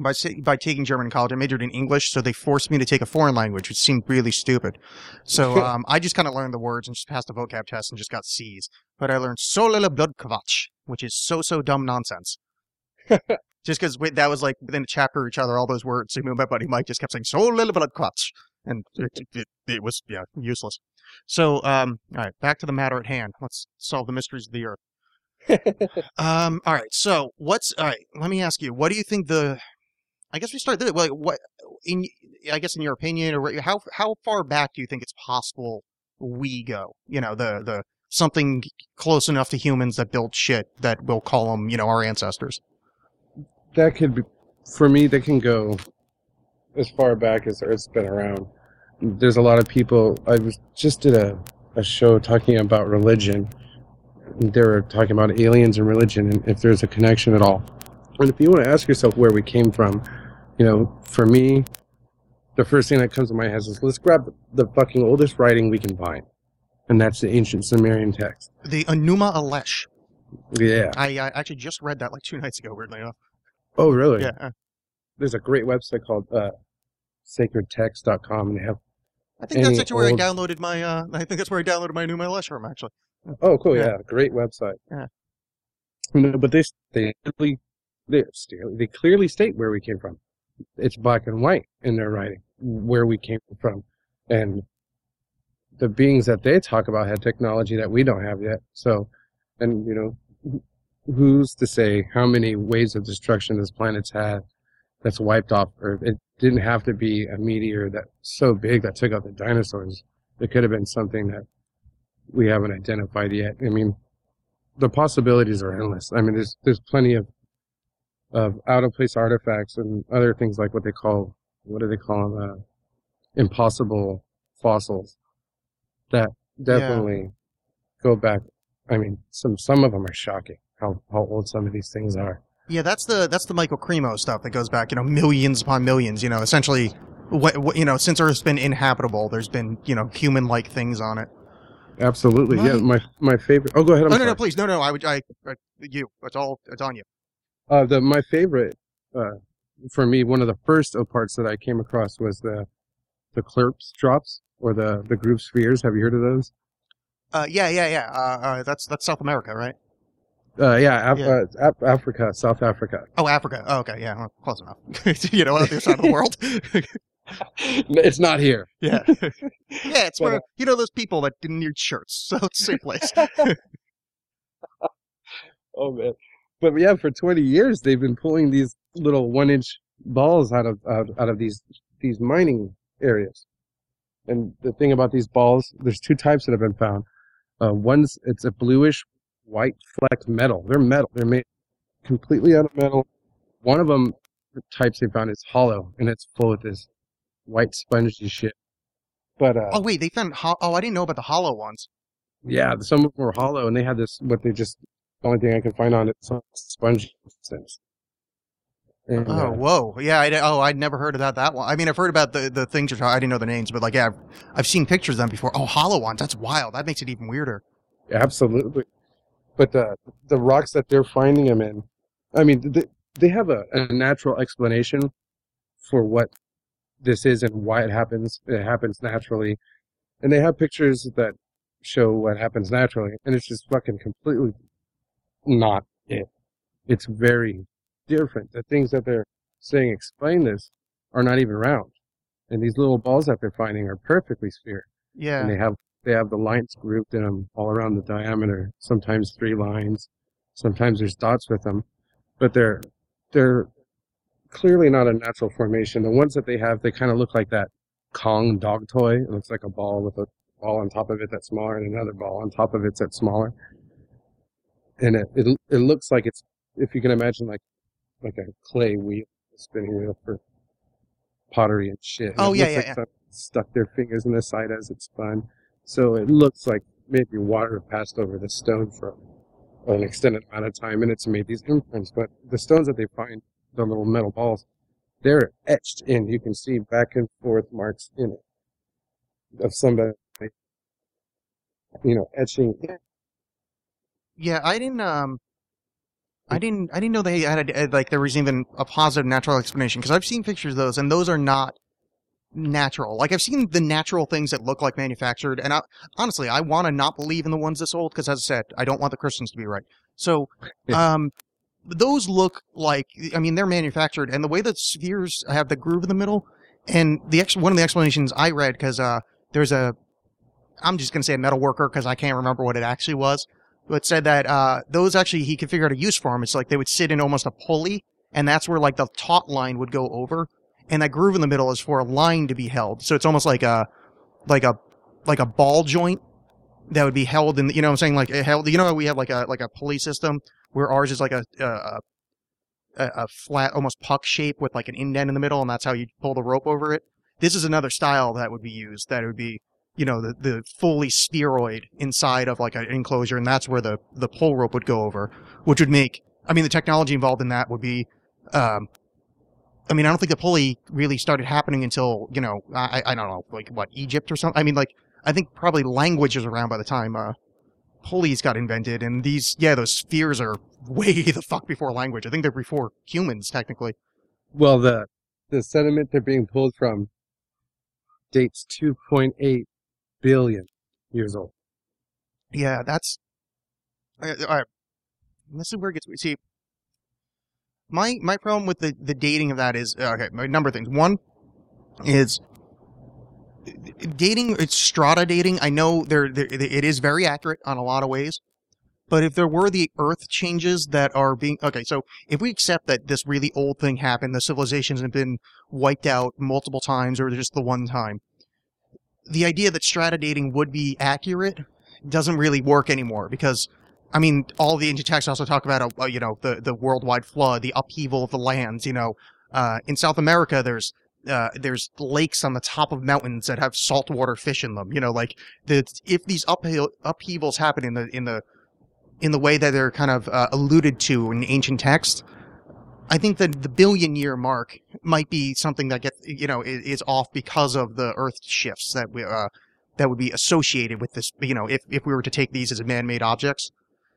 by by taking German in college, I majored in English, so they forced me to take a foreign language, which seemed really stupid. So um, I just kind of learned the words and just passed the vocab test and just got C's. But I learned so little blödquatsch, which is so so dumb nonsense. just because that was like within a chapter of each other, all those words. So my buddy Mike just kept saying so little blödquatsch, and it, it, it was yeah useless. So um, all right, back to the matter at hand. Let's solve the mysteries of the earth. Um. All right. So, what's all right? Let me ask you. What do you think the? I guess we start there. Like, what in? I guess in your opinion, or how how far back do you think it's possible we go? You know, the the something close enough to humans that built shit that we'll call them, you know, our ancestors. that could be for me that can go as far back as earth's been around there's a lot of people i was just did a, a show talking about religion they were talking about aliens and religion and if there's a connection at all and if you want to ask yourself where we came from you know for me the first thing that comes to my head is let's grab the fucking oldest writing we can find and that's the ancient sumerian text The Enuma Elish. yeah I, I actually just read that like two nights ago. Weirdly enough. oh really Yeah. there's a great website called uh, sacredtext.com and they have I think that's actually where old- I downloaded my. uh I think that's where I downloaded my Enuma Elish from. Actually. oh cool Yeah. yeah, great website Yeah. You know, but they they clearly they, they clearly state where we came from it's black and white in their writing where we came from and the beings that they talk about had technology that we don't have yet so and you know who's to say how many waves of destruction this planet's had that's wiped off Earth. It didn't have to be a meteor that's so big that took out the dinosaurs. It could have been something that we haven't identified yet. I mean, the possibilities are endless. I mean, there's there's plenty of of out of place artifacts and other things like what they call what do they call them? Uh, impossible fossils that definitely go back. I mean, some some of them are shocking. How how old some of these things are. Yeah, that's the that's the Michael Cremo stuff that goes back, you know, millions upon millions. You know, essentially, what, what you know, since Earth's been inhabitable, there's been you know human-like things on it. Absolutely, yeah. My my favorite. Oh, go ahead. I'm Oh no, no, please, no, no, I would, I, I you, it's all, it's on you. Uh, the my favorite, uh, for me, one of the first parts that I came across was the the Klerksdorp or the the groove spheres. Have you heard of those? Uh, yeah, yeah, yeah. Uh, uh, that's that's South America, right? Uh, yeah, Af- Yeah. Uh, Af- Africa, South Africa. Oh, Africa. Oh, okay, yeah, well, close enough. you know, on the other side of the world. it's not here. yeah, yeah. It's But, where uh, you know those people that didn't need shirts, so it's the same place. Oh man! But yeah, for 20 years they've been pulling these little one-inch balls out of out, out of these these mining areas. And the thing about these balls, there's two types that have been found. Uh, one's it's a bluish white flecked metal. They're metal. They're made completely out of metal. One of them, the types they found, is hollow and it's full of this white spongy shit. But uh, oh wait, they found. Ho- oh, I didn't know about the hollow ones. yeah, some of them were hollow, and they had this what they just the only thing I could find on it some spongy sense. And, Oh, uh, whoa, yeah. I, oh, I'd never heard about that one. I mean, I've heard about the the things you're. talking- I didn't know the names, but like, yeah, I've, I've seen pictures of them before. Oh, hollow ones. That's wild. That makes it even weirder. absolutely. But the the rocks that they're finding them in, I mean, they, they have a, a natural explanation for what this is and why it happens. It happens naturally, and they have pictures that show what happens naturally, and it's just fucking completely not it. It's very different. The things that they're saying explain this are not even round, and these little balls that they're finding are perfectly sphere Yeah. and they have they have the lines grouped in them all around the diameter. Sometimes three lines, sometimes there's dots with them, but they're they're clearly not a natural formation. The ones that they have, they kind of look like that Kong dog toy. It looks like a ball with a ball on top of it that's smaller and another ball on top of it that's smaller. And it it, it looks like it's if you can imagine like like a clay wheel, a spinning wheel for pottery and shit. And Oh, yeah, yeah, like yeah. stuck their fingers in the side as it spun. So it looks like maybe water passed over the stone for an extended amount of time and it's made these imprints. But the stones that they find, the little metal balls, they're etched in. You can see back and forth marks in it of somebody, you know, etching in. Yeah, I didn't. Um, I didn't. I didn't know they had a, like there was even a positive natural explanation because I've seen pictures of those and those are not natural. Like I've seen the natural things that look like manufactured, and I, honestly, I want to not believe in the ones this old because, as I said, I don't want the Christians to be right. So, um, those look like. I mean, they're manufactured, and the way that spheres have the groove in the middle, and the ex- one of the explanations I read because uh, there's a. I'm just gonna say a metal worker because I can't remember what it actually was but said that uh, those actually he could figure out a use for them. It's like they would sit in almost a pulley, and that's where like the taut line would go over, and that groove in the middle is for a line to be held. So it's almost like a like a like a ball joint that would be held in. You know what I'm saying? Like held. You know how we have like a like a pulley system where ours is like a a, a, a flat, almost puck shape with like an indent in the middle, and that's how you pull the rope over it. This is another style that would be used. That would be you know, the, the fully spheroid inside of like an enclosure, and that's where the, the pull rope would go over, which would make, I mean, the technology involved in that would be, um, I mean, I don't think the pulley really started happening until, you know, I, I don't know, like what, Egypt or something? I mean, like, I think probably language was around by the time, uh, pulleys got invented, and these, yeah, those spheres are way the fuck before language. I think they're before humans, technically. Well, the the sediment they're being pulled from dates 2.8 billion years old. Yeah, that's. All right, all right. This is where it gets. weird. See, my my problem with the the dating of that is uh, okay. A number of things. One is dating. It's strata dating. I know there, there it is very accurate on a lot of ways, but if there were the Earth changes that are being okay, so if we accept that this really old thing happened, the civilizations have been wiped out multiple times or just the one time, the idea that strata dating would be accurate doesn't really work anymore because I mean all the ancient texts also talk about uh, you know the the worldwide flood, the upheaval of the lands. You know, uh, in South America there's uh, there's lakes on the top of mountains that have saltwater fish in them. You know, like the if these upheaval, upheavals happen in the in the in the way that they're kind of uh, alluded to in ancient text, I think that the billion year mark might be something that gets you know is, is off because of the Earth shifts that we uh, that would be associated with this. You know, if if we were to take these as man made objects,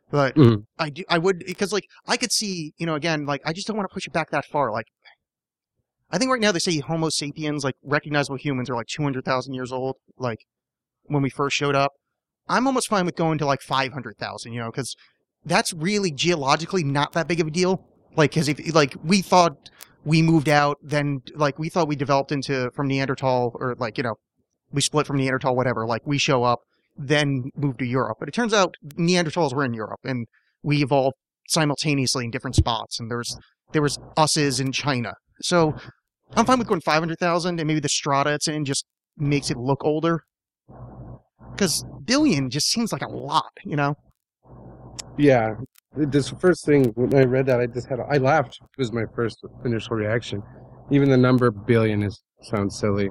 but Mhm. I do I would because like I could see you know again like I just don't want to push it back that far. Like I think right now they say Homo sapiens like recognizable humans are like two hundred thousand years old. Like when we first showed up, I'm almost fine with going to like five hundred thousand. You know, because that's really geologically not that big of a deal. Like, because if like we thought we moved out, then like we thought we developed into from Neanderthal or like you know we split from Neanderthal, whatever. Like we show up, then move to Europe. But it turns out Neanderthals were in Europe, and we evolved simultaneously in different spots. And there's there was us's in China. So I'm fine with going 500,000, and maybe the strata it's in just makes it look older. Because billion just seems like a lot, you know? Yeah, this first thing when I read that, I just had a, I laughed. It was my first initial reaction. Even the number billion is sounds silly.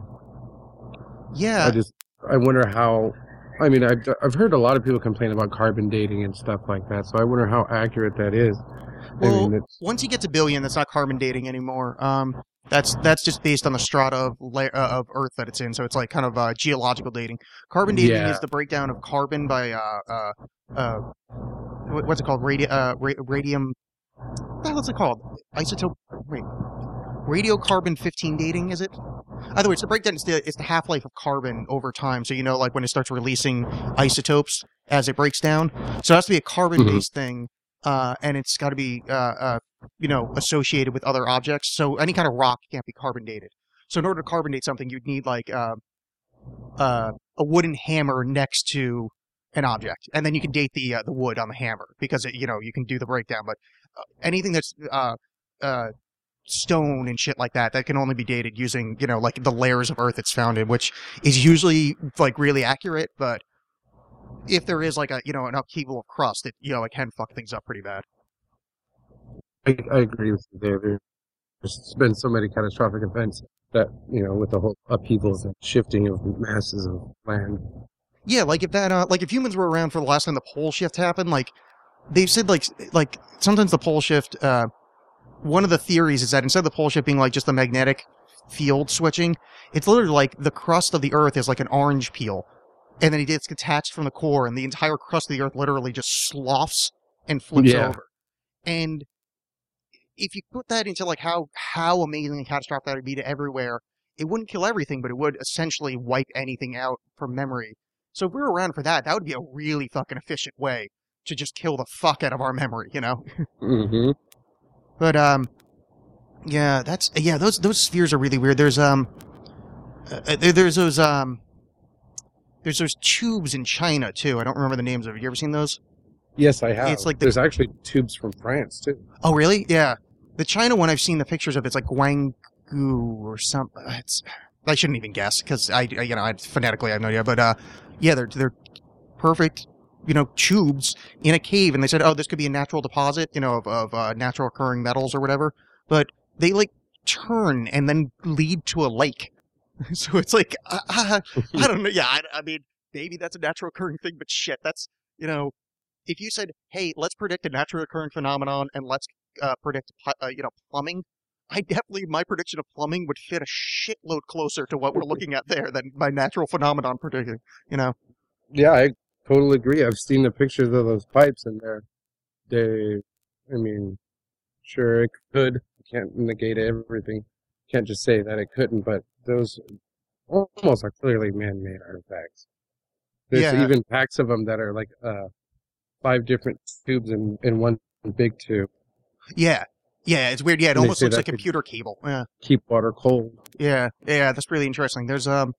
Yeah. I just I wonder how. I mean, I've I've heard a lot of people complain about carbon dating and stuff like that. So I wonder how accurate that is. I Well, mean, once you get to billion, that's not carbon dating anymore. Um, that's that's just based on the strata of la- uh, of Earth that it's in. So it's like kind of uh, geological dating. Carbon dating Yeah. is the breakdown of carbon by uh, uh, uh, what's it called? Uh, ra- radium. What the hell is it called? Isotope. Wait. Radiocarbon 15 dating is it? Either way, it's the breakdown. It's the it's the half life of carbon over time. So you know, like when it starts releasing isotopes as it breaks down. So it has to be a carbon based thing, uh, and it's got to be uh, uh, you know associated with other objects. So any kind of rock can't be carbon dated. So in order to carbon date something, you'd need like uh, uh, a wooden hammer next to an object, and then you can date the uh, the wood on the hammer because it, you know you can do the breakdown. But uh, anything that's uh, uh, stone and shit like that that can only be dated using you know like the layers of earth it's found in, which is usually like really accurate, but if there is like a you know an upheaval of crust, it you know it can fuck things up pretty bad. I, I agree with you there. There's been so many catastrophic events that you know, with the whole upheavals and shifting of masses of land. Yeah, like if that, uh, like if humans were around for the last time the pole shift happened, like they've said, like like sometimes the pole shift. Uh, one of the theories is that instead of the pole shift being like just the magnetic field switching, it's literally like the crust of the Earth is like an orange peel, and then it gets detached from the core, and the entire crust of the Earth literally just sloughs and flips Yeah. over. And if you put that into like how how amazing and catastrophic that would be to everywhere, it wouldn't kill everything, but it would essentially wipe anything out from memory. So if we were around for that, that would be a really fucking efficient way to just kill the fuck out of our memory, you know? Mm-hmm. But um, yeah, that's yeah. Those those spheres are really weird. There's um, uh, there, there's those um, there's those tubes in China too. I don't remember the names of it. You ever seen those? Yes, I have. It's like the- there's actually tubes from France too. Oh, really? Yeah. The China one I've seen the pictures of. It's like Guanggu or some. uh, It's I shouldn't even guess because I, I you know I phonetically I have no idea. But uh, yeah, they're they're perfect. You know, tubes in a cave, and they said, oh, this could be a natural deposit, you know, of, of uh, natural occurring metals or whatever. But they like turn and then lead to a lake. so it's like uh, I don't know. Yeah, I, I mean, maybe that's a natural occurring thing, but shit, that's you know, if you said, hey, let's predict a natural occurring phenomenon and let's uh, predict, uh, you know, plumbing, I definitely my prediction of plumbing would fit a shitload closer to what we're looking at there than my natural phenomenon prediction. You know, Yeah, I totally agree. I've seen the pictures of those pipes, and they're they. I mean, sure it could. Can't negate everything. Can't just say that it couldn't, but those almost are clearly man-made artifacts. There's Yeah. even packs of them that are like uh, five different tubes in in one big tube. yeah, yeah, it's weird. Yeah, it And almost looks like a computer cable. Yeah, Keep water cold. yeah, yeah. That's really interesting. There's um.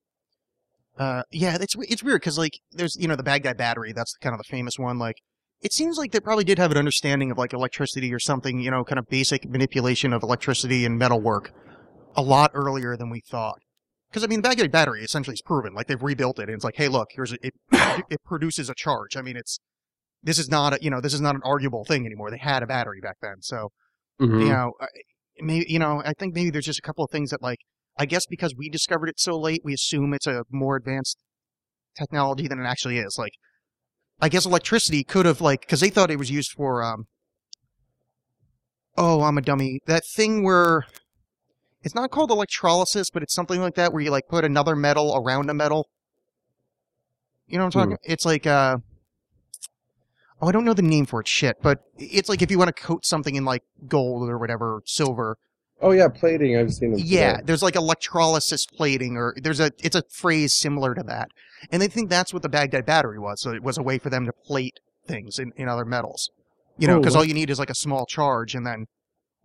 Uh, yeah, it's it's weird because like there's you know the Baghdad battery that's kind of the famous one like it seems like they probably did have an understanding of like electricity or something you know kind of basic manipulation of electricity and metalwork a lot earlier than we thought because I mean the Baghdad battery essentially is proven like they've rebuilt it and it's like hey look here's a, it it produces a charge I mean it's this is not a you know this is not an arguable thing anymore they had a battery back then so Mhm. you know, maybe you know, I think maybe there's just a couple of things that like I guess because we discovered it so late, we assume it's a more advanced technology than it actually is. Like, I guess electricity could have like because they thought it was used for um. Oh, I'm a dummy. That thing where it's not called electrolysis, but it's something like that where you like put another metal around a metal. You know what I'm talking? It's like uh. Oh, I don't know the name for it. Shit, but it's like if you want to coat something in like gold or whatever, silver. Oh yeah, plating. I've seen. Yeah, there's like electrolysis plating, or there's a it's a phrase similar to that, and they think that's what the Baghdad battery was. So it was a way for them to plate things in, in other metals. You know, Oh, because what? all you need is like a small charge, and then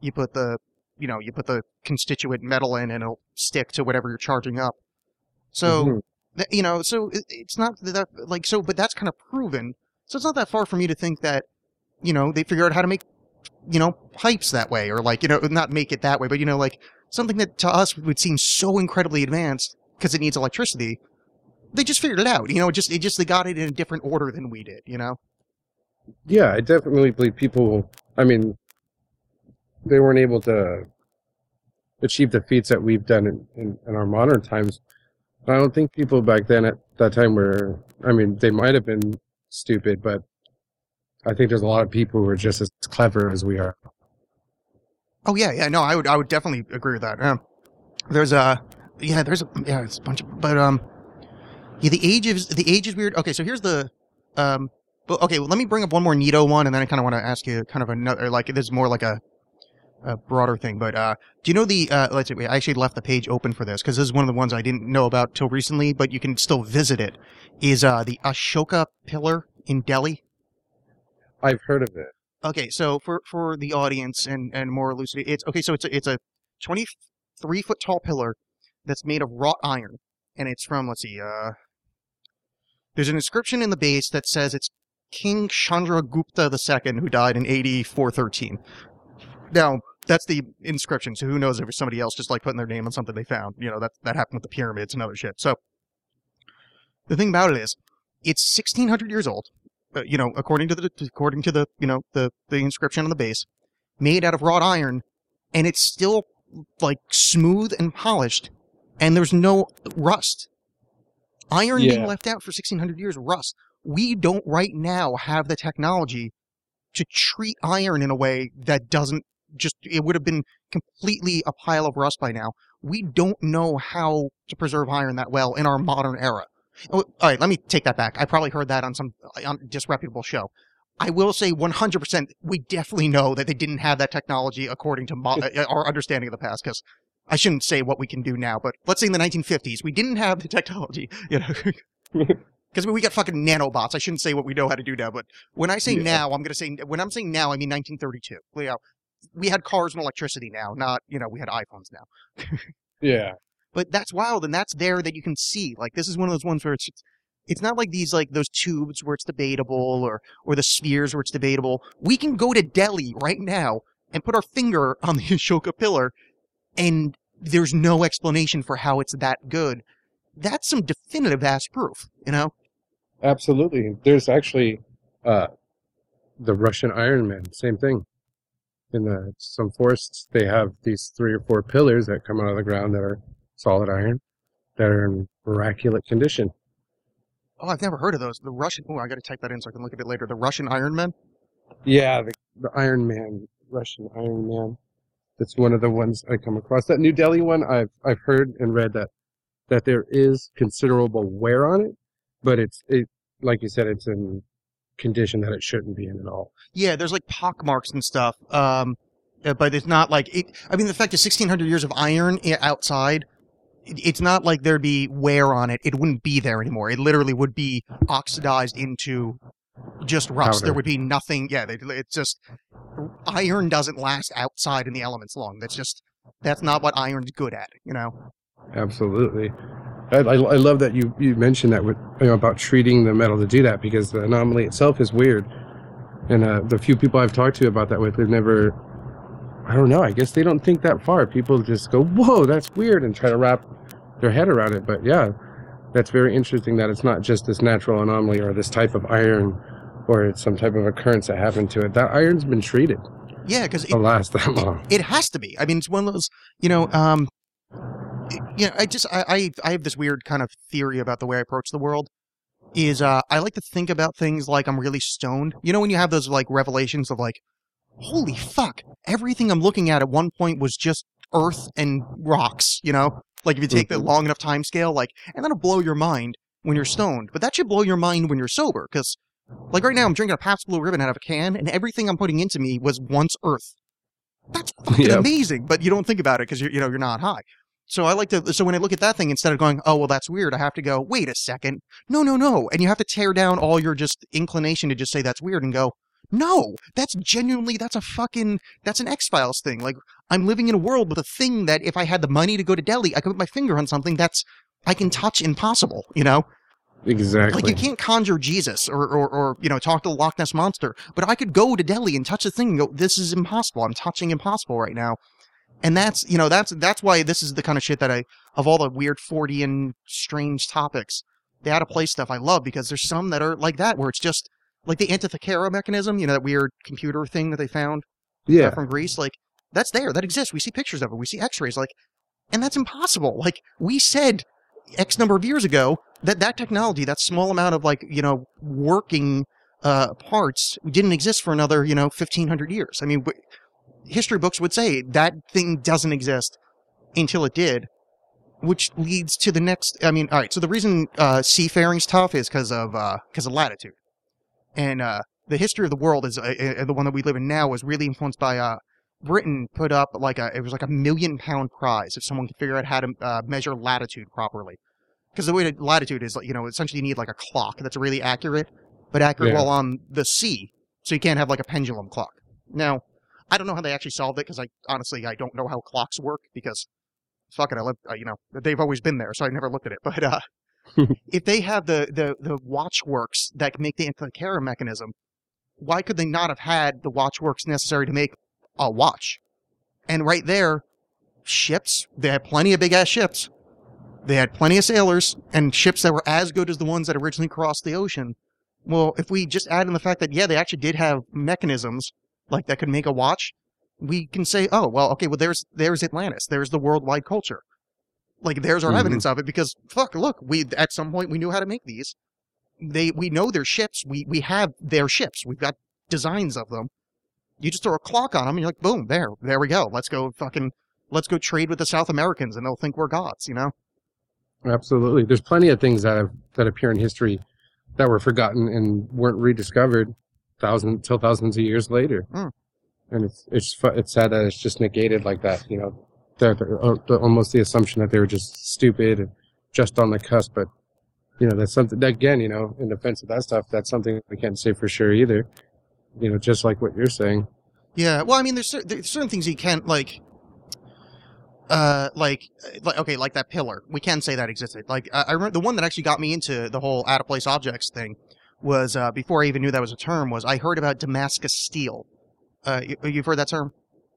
you put the, you know, you put the constituent metal in, and it'll stick to whatever you're charging up. So, Mhm. th- you know, so it, it's not that like so, but that's kind of proven. So it's not that far for me to think that, you know, they figure out how to make, you know, pipes that way, or like, you know, not make it that way, but you know, like something that to us would seem so incredibly advanced because it needs electricity. They just figured it out, you know. It just, it just they got it in a different order than we did, you know. Yeah, I definitely believe people. I mean, they weren't able to achieve the feats that we've done in, in, in our modern times. I don't think people back then at that time were. I mean, they might have been stupid, but I think there's a lot of people who are just as clever as we are. Oh yeah, yeah, no, I would, I would definitely agree with that. Um, there's a, yeah, there's a, yeah, it's a bunch of, but um, yeah, the age is the age is weird. Okay, so here's the, um, well, okay, well, let me bring up one more Nito one, and then I kind of want to ask you kind of another, like this is more like a, a broader thing. But uh, do you know the? Uh, let's see, I actually left the page open for this because this is one of the ones I didn't know about till recently, but you can still visit it. Is uh the Ashoka Pillar in Delhi? I've heard of it. Okay, so for for the audience and and more loosely, it's okay. So it's a, it's a twenty three foot tall pillar that's made of wrought iron, and it's from let's see, uh, there's an inscription in the base that says it's King Chandragupta II who died in AD 413. Now that's the inscription, so who knows if it was somebody else just like putting their name on something they found. You know that that happened with the pyramids and other shit. So the thing about it is, it's 1600 years old uh, you know, according to the according to the you know the the inscription on the base, made out of wrought iron, and it's still like smooth and polished, and there's no rust. Iron being left out for 1600 years, rust. We don't right now have the technology to treat iron in a way that doesn't just it would have been completely a pile of rust by now. We don't know how to preserve iron that well in our modern era. Oh, all right, let me take that back. I probably heard that on some on disreputable show. I will say 100%, we definitely know that they didn't have that technology according to mo- uh, our understanding of the past, because I shouldn't say what we can do now, but let's say in the 1950s, we didn't have the technology, you know. Because I mean, we got fucking nanobots. I shouldn't say what we know how to do now, but when I say Yeah. now, I'm going to say, when I'm saying now, I mean 1932. You know, we had cars and electricity now, not, you know, we had iPhones now. Yeah. but that's wild and that's there that you can see like this is one of those ones where it's it's not like these like those tubes where it's debatable or or the spheres where it's debatable we can go to delhi right now and put our finger on the ashoka pillar and there's no explanation for how it's that good that's some definitive ass proof you know Absolutely. There's actually uh, the Russian Iron Man, same thing. In the, some forests, they have these three or four pillars that come out of the ground that are solid iron, that are in miraculous condition. oh i've never heard of those the russian oh i gotta type that in so i can look at it later the russian iron men Yeah, the, the Iron Man, Russian Iron Man. That's one of the ones I come across. That New Delhi one, I've I've heard and read that that there is considerable wear on it, but it's it like you said, it's in condition that it shouldn't be in at all. Yeah, there's like pock marks and stuff. Um, uh, but it's not like it. I mean, the fact is, 1600 years of iron outside. It's not like there'd be wear on it. It wouldn't be there anymore. It literally would be oxidized into just rust. Powder. There would be nothing. Yeah, they, it's just iron doesn't last outside in the elements long. That's just that's not what iron's good at. You know. Absolutely. I, I, I love that you, you mentioned that with you know, about treating the metal to do that because the anomaly itself is weird. And uh, the few people I've talked to about that with, they've never, I don't know, I guess they don't think that far. People just go, whoa, that's weird, and try to wrap their head around it. But yeah, that's very interesting that it's not just this natural anomaly or this type of iron or it's some type of occurrence that happened to it. That iron's been treated Yeah, because it lasts that long. it has to be. I mean, it's one of those, you know, um, you know, I just, I, I, I have this weird kind of theory about the way I approach the world. Is uh, I like to think about things like I'm really stoned. You know, when you have those like revelations of like, holy fuck, everything I'm looking at at one point was just earth and rocks. You know, like if you take the Mhm. long enough time scale, like, and that'll blow your mind when you're stoned. But that should blow your mind when you're sober, because like right now I'm drinking a Pabst Blue Ribbon out of a can, and everything I'm putting into me was once earth. That's fucking Yep. amazing, but you don't think about it because you're you know you're not high. So I like to. So when I look at that thing, instead of going, "Oh well, that's weird," I have to go, "Wait a second, no, no, no," and you have to tear down all your just inclination to just say that's weird and go, No, that's genuinely that's a fucking that's an X Files thing. Like I'm living in a world with a thing that if I had the money to go to Delhi, I could put my finger on something that's I can touch impossible. You know, Exactly. like you can't conjure Jesus or, or or you know talk to the Loch Ness monster, but I could go to Delhi and touch the thing and go, this is impossible. I'm touching impossible right now. And that's you know that's that's why this is the kind of shit that I of all the weird Fortean strange topics, the out of place stuff I love because there's some that are like that where it's just like the Antikythera mechanism, you know that weird computer thing that they found uh, yeah. from Greece, like that's there, that exists. We see pictures of it, we see X-rays, like, and that's impossible. Like we said X number of years ago that that technology, that small amount of like you know working uh, parts, didn't exist for another you know fifteen hundred years. I mean, w- history books would say that thing doesn't exist until it did. Which leads to the next. I mean, all right. So the reason uh, seafaring's tough is because of because of latitude, and uh, the history of the world is uh, uh, the one that we live in now was really influenced by uh, Britain put up like a it was like a million pound prize if someone could figure out how to uh, measure latitude properly. Because the way to latitude is you know essentially you need like a clock that's really accurate, but accurate Yeah. while on the sea, so you can't have like a pendulum clock. Now, I don't know how they actually solved it because I honestly I don't know how clocks work because fuck it I live uh, you know they've always been there so I never looked at it. But uh, if they have the the the watchworks that make the Antikythera mechanism, why could they not have had the watchworks necessary to make a watch? And right there, ships, they had plenty of big ass ships. They had plenty of sailors and ships that were as good as the ones that originally crossed the ocean. Well, if we just add in the fact that, yeah, they actually did have mechanisms like that could make a watch, we can say, oh, well, okay, well, there's, there's Atlantis. There's the worldwide culture. Like, there's our Mhm. evidence of it because, fuck, look, we, at some point, we knew how to make these. They, we know their ships. We, we have their ships. We've got designs of them. You just throw a clock on them and you're like, boom, there, there we go. Let's go fucking, let's go trade with the South Americans and they'll think we're gods, you know? Absolutely. There's plenty of things that have, that appear in history that were forgotten and weren't rediscovered thousands till thousands of years later. Mm. And it's it's it's sad that it's just negated like that. You know, the, the, uh, the, almost the assumption that they were just stupid and just on the cusp. But you know, that's something that, again. You know, in defense of that stuff, that's something we can't say for sure either. You know, just like what you're saying. Yeah, well, I mean, there's, cer- there's certain things you can't like, uh, like, like okay, like that pillar. We can say that existed. Like, I, I remember the one that actually got me into the whole out of place objects thing was uh, before I even knew that was a term. Was I heard about Damascus steel? Uh, you, you've heard that term?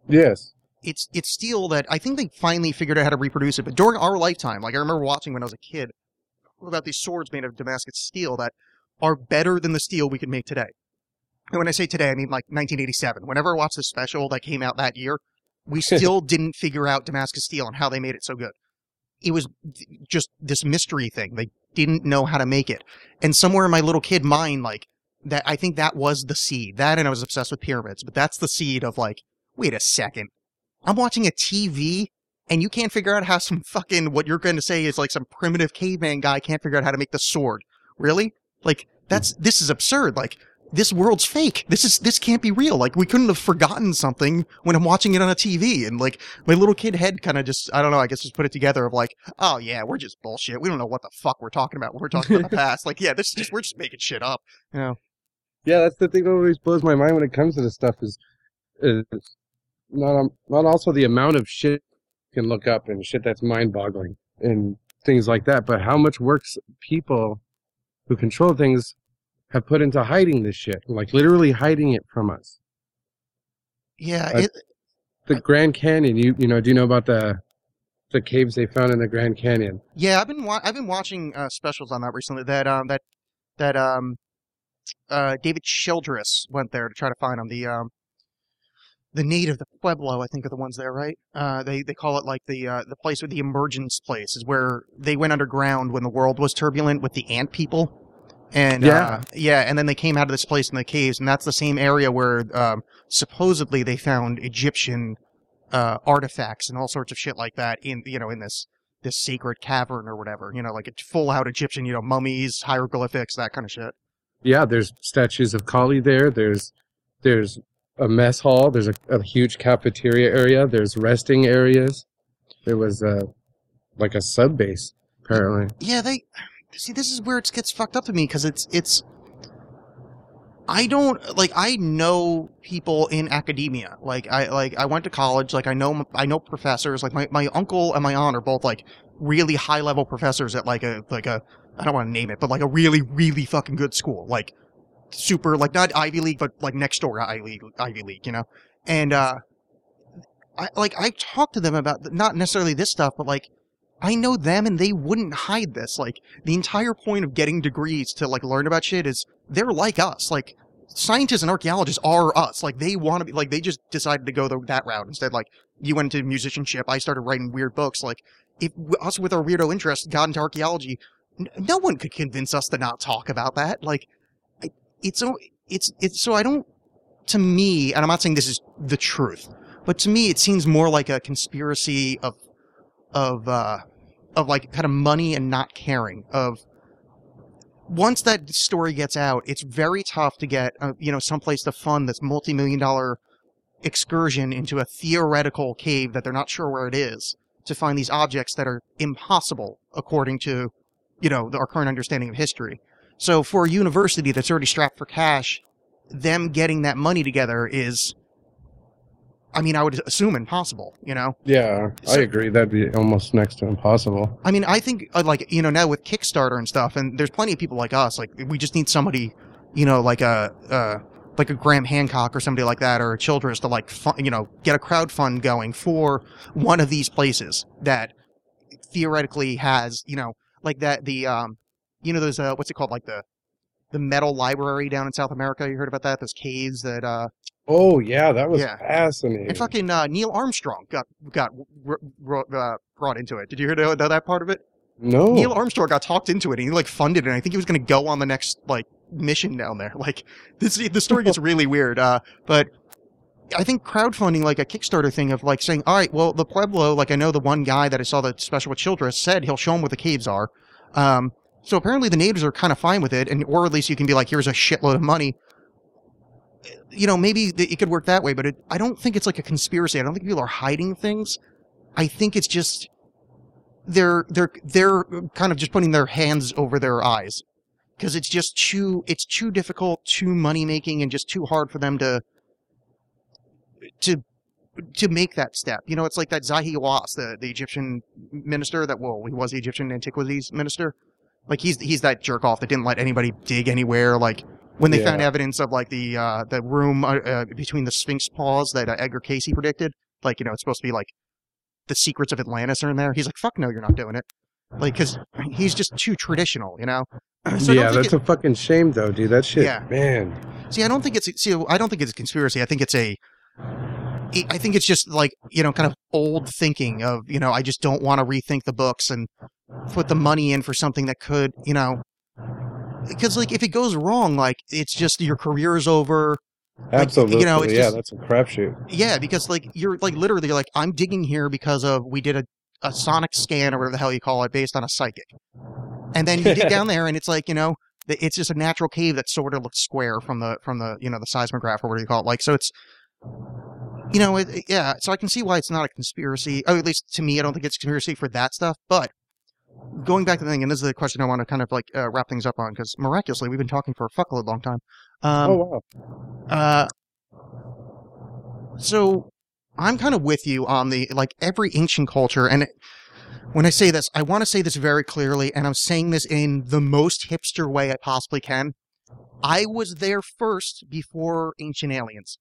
Yes. It's it's steel that I think they finally figured out how to reproduce it, but during our lifetime, like I remember watching when I was a kid about these swords made of Damascus steel that are better than the steel we could make today. And when I say today, I mean like 1987. Whenever I watched the special that came out that year, we still didn't figure out Damascus steel and how they made it so good. It was just this mystery thing. They didn't know how to make it. And somewhere in my little kid mind, like that, I think that was the seed. That and I was obsessed with pyramids, but that's the seed of like, wait a second. I'm watching a TV and you can't figure out how some fucking, what you're going to say is like some primitive caveman guy can't figure out how to make the sword. Really? Like, that's, this is absurd. Like, this world's fake. This is, this can't be real. Like, we couldn't have forgotten something when I'm watching it on a TV. And like, my little kid head kind of just, I don't know, I guess just put it together of like, oh yeah, we're just bullshit. We don't know what the fuck we're talking about when we're talking about the past. Like, yeah, this is just, we're just making shit up. You know? Yeah, that's the thing that always blows my mind when it comes to this stuff is, is not um, not also the amount of shit you can look up and shit that's mind boggling and things like that, but how much works people who control things have put into hiding this shit, like literally hiding it from us. Yeah, I- it, The Grand Canyon, you you know, do you know about the the caves they found in the Grand Canyon? Yeah, I've been wa- I've been watching uh, specials on that recently. That um that that um uh David Childress went there to try to find them. The um the native, the Pueblo, I think are the ones there, right? Uh, they they call it like the uh, the place with the emergence place is where they went underground when the world was turbulent with the ant people. And Yeah. uh, yeah, and then they came out of this place in the caves, and that's the same area where um, supposedly they found Egyptian uh, artifacts and all sorts of shit like that in you know in this this sacred cavern or whatever. You know, like full out Egyptian, you know, mummies, hieroglyphics, that kind of shit. Yeah, there's statues of Kali there. There's there's a mess hall. There's a, a huge cafeteria area. There's resting areas. There was a like a sub base apparently. Yeah, they see. This is where it gets fucked up to me because it's it's. I don't like. I know people in academia. Like I like I went to college. Like I know I know professors. Like my, my uncle and my aunt are both like really high level professors at like a like a I don't want to name it, but like a really really fucking good school. Like super like not Ivy League, but like next door Ivy League, Ivy League. You know, and uh, I like I talked to them about not necessarily this stuff, but like I know them and they wouldn't hide this. Like the entire point of getting degrees to like learn about shit is they're like us. Like scientists and archaeologists are us. Like they want to be like they just decided to go the, that route instead. Like you went into musicianship, I started writing weird books. Like if us with our weirdo interests got into archaeology, n- no one could convince us to not talk about that. Like it's it's it's so I don't. To me, and I'm not saying this is the truth, but to me, it seems more like a conspiracy of of uh of like kind of money and not caring of once that story gets out it's very tough to get uh, you know someplace to fund this multi-million dollar excursion into a theoretical cave that they're not sure where it is to find these objects that are impossible according to you know our current understanding of history. So for a university that's already strapped for cash them getting that money together is i mean i would assume impossible you know Yeah, I agree. That'd be almost next to impossible. I mean, I think uh, like you know now with Kickstarter and stuff, and there's plenty of people like us. Like we just need somebody, you know, like a uh, like a Graham Hancock or somebody like that, or a Childress to like you know get a crowd fund going for one of these places that theoretically has you know like that the um you know those uh what's it called like the the metal library down in South America. You heard about that? Those caves that uh Oh yeah, that was Yeah. fascinating. and fucking uh, Neil Armstrong got got uh, brought into it. Did you hear that, that part of it? no, Neil Armstrong got talked into it and he like funded it. And I think he was going to go on the next like mission down there. Like this, the story gets really weird. Uh, but I think crowdfunding, like a Kickstarter thing of like saying, all right, well, the Pueblo, like I know the one guy that I saw the special with Childress said he'll show him what the caves are. Um, so apparently the natives are kind of fine with it. And, or at least you can be like, here's a shitload of money. You know, maybe it could work that way, but it, I don't think it's like a conspiracy. I don't think people are hiding things. I think it's just they're they're they're kind of just putting their hands over their eyes because it's just too it's too difficult, too money making, and just too hard for them to to to make that step. You know, it's like that Zahi Hawass, the the Egyptian minister that well, he was the Egyptian antiquities minister. Like he's he's that jerk off that didn't let anybody dig anywhere. Like when they Yeah. found evidence of like the uh, the room uh, uh, between the Sphinx paws that uh, Edgar Cayce predicted, like you know it's supposed to be like the secrets of Atlantis are in there. He's like, fuck no, you're not doing it. Like, cause he's just too traditional, you know? So yeah, that's it- a fucking shame though, dude. That shit, Yeah. man. See, I don't think it's, see, I don't think it's a conspiracy. I think it's a, I think it's just like, you know, kind of old thinking of, you know, I just don't want to rethink the books and put the money in for something that could, you know, because like if it goes wrong, like it's just your career is over. Like, Absolutely, you know, it's yeah, just- that's a crapshoot. Yeah, because like you're like literally you're like I'm digging here because of we did a, a sonic scan or whatever the hell you call it based on a psychic, and then you dig down there and it's like you know it's just a natural cave that sort of looks square from the from the you know the seismograph or whatever you call it. Like so it's you know it, yeah so I can see why it's not a conspiracy. Or at least to me I don't think it's a conspiracy for that stuff. But going back to the thing, and this is the question I want to kind of like uh, wrap things up on because miraculously we've been talking for a fuckload long time. Um, oh wow. uh, so I'm kind of with you on the like every ancient culture, and it- when I say this, I want to say this very clearly, and I'm saying this in the most hipster way I possibly can. I was there first before Ancient Aliens.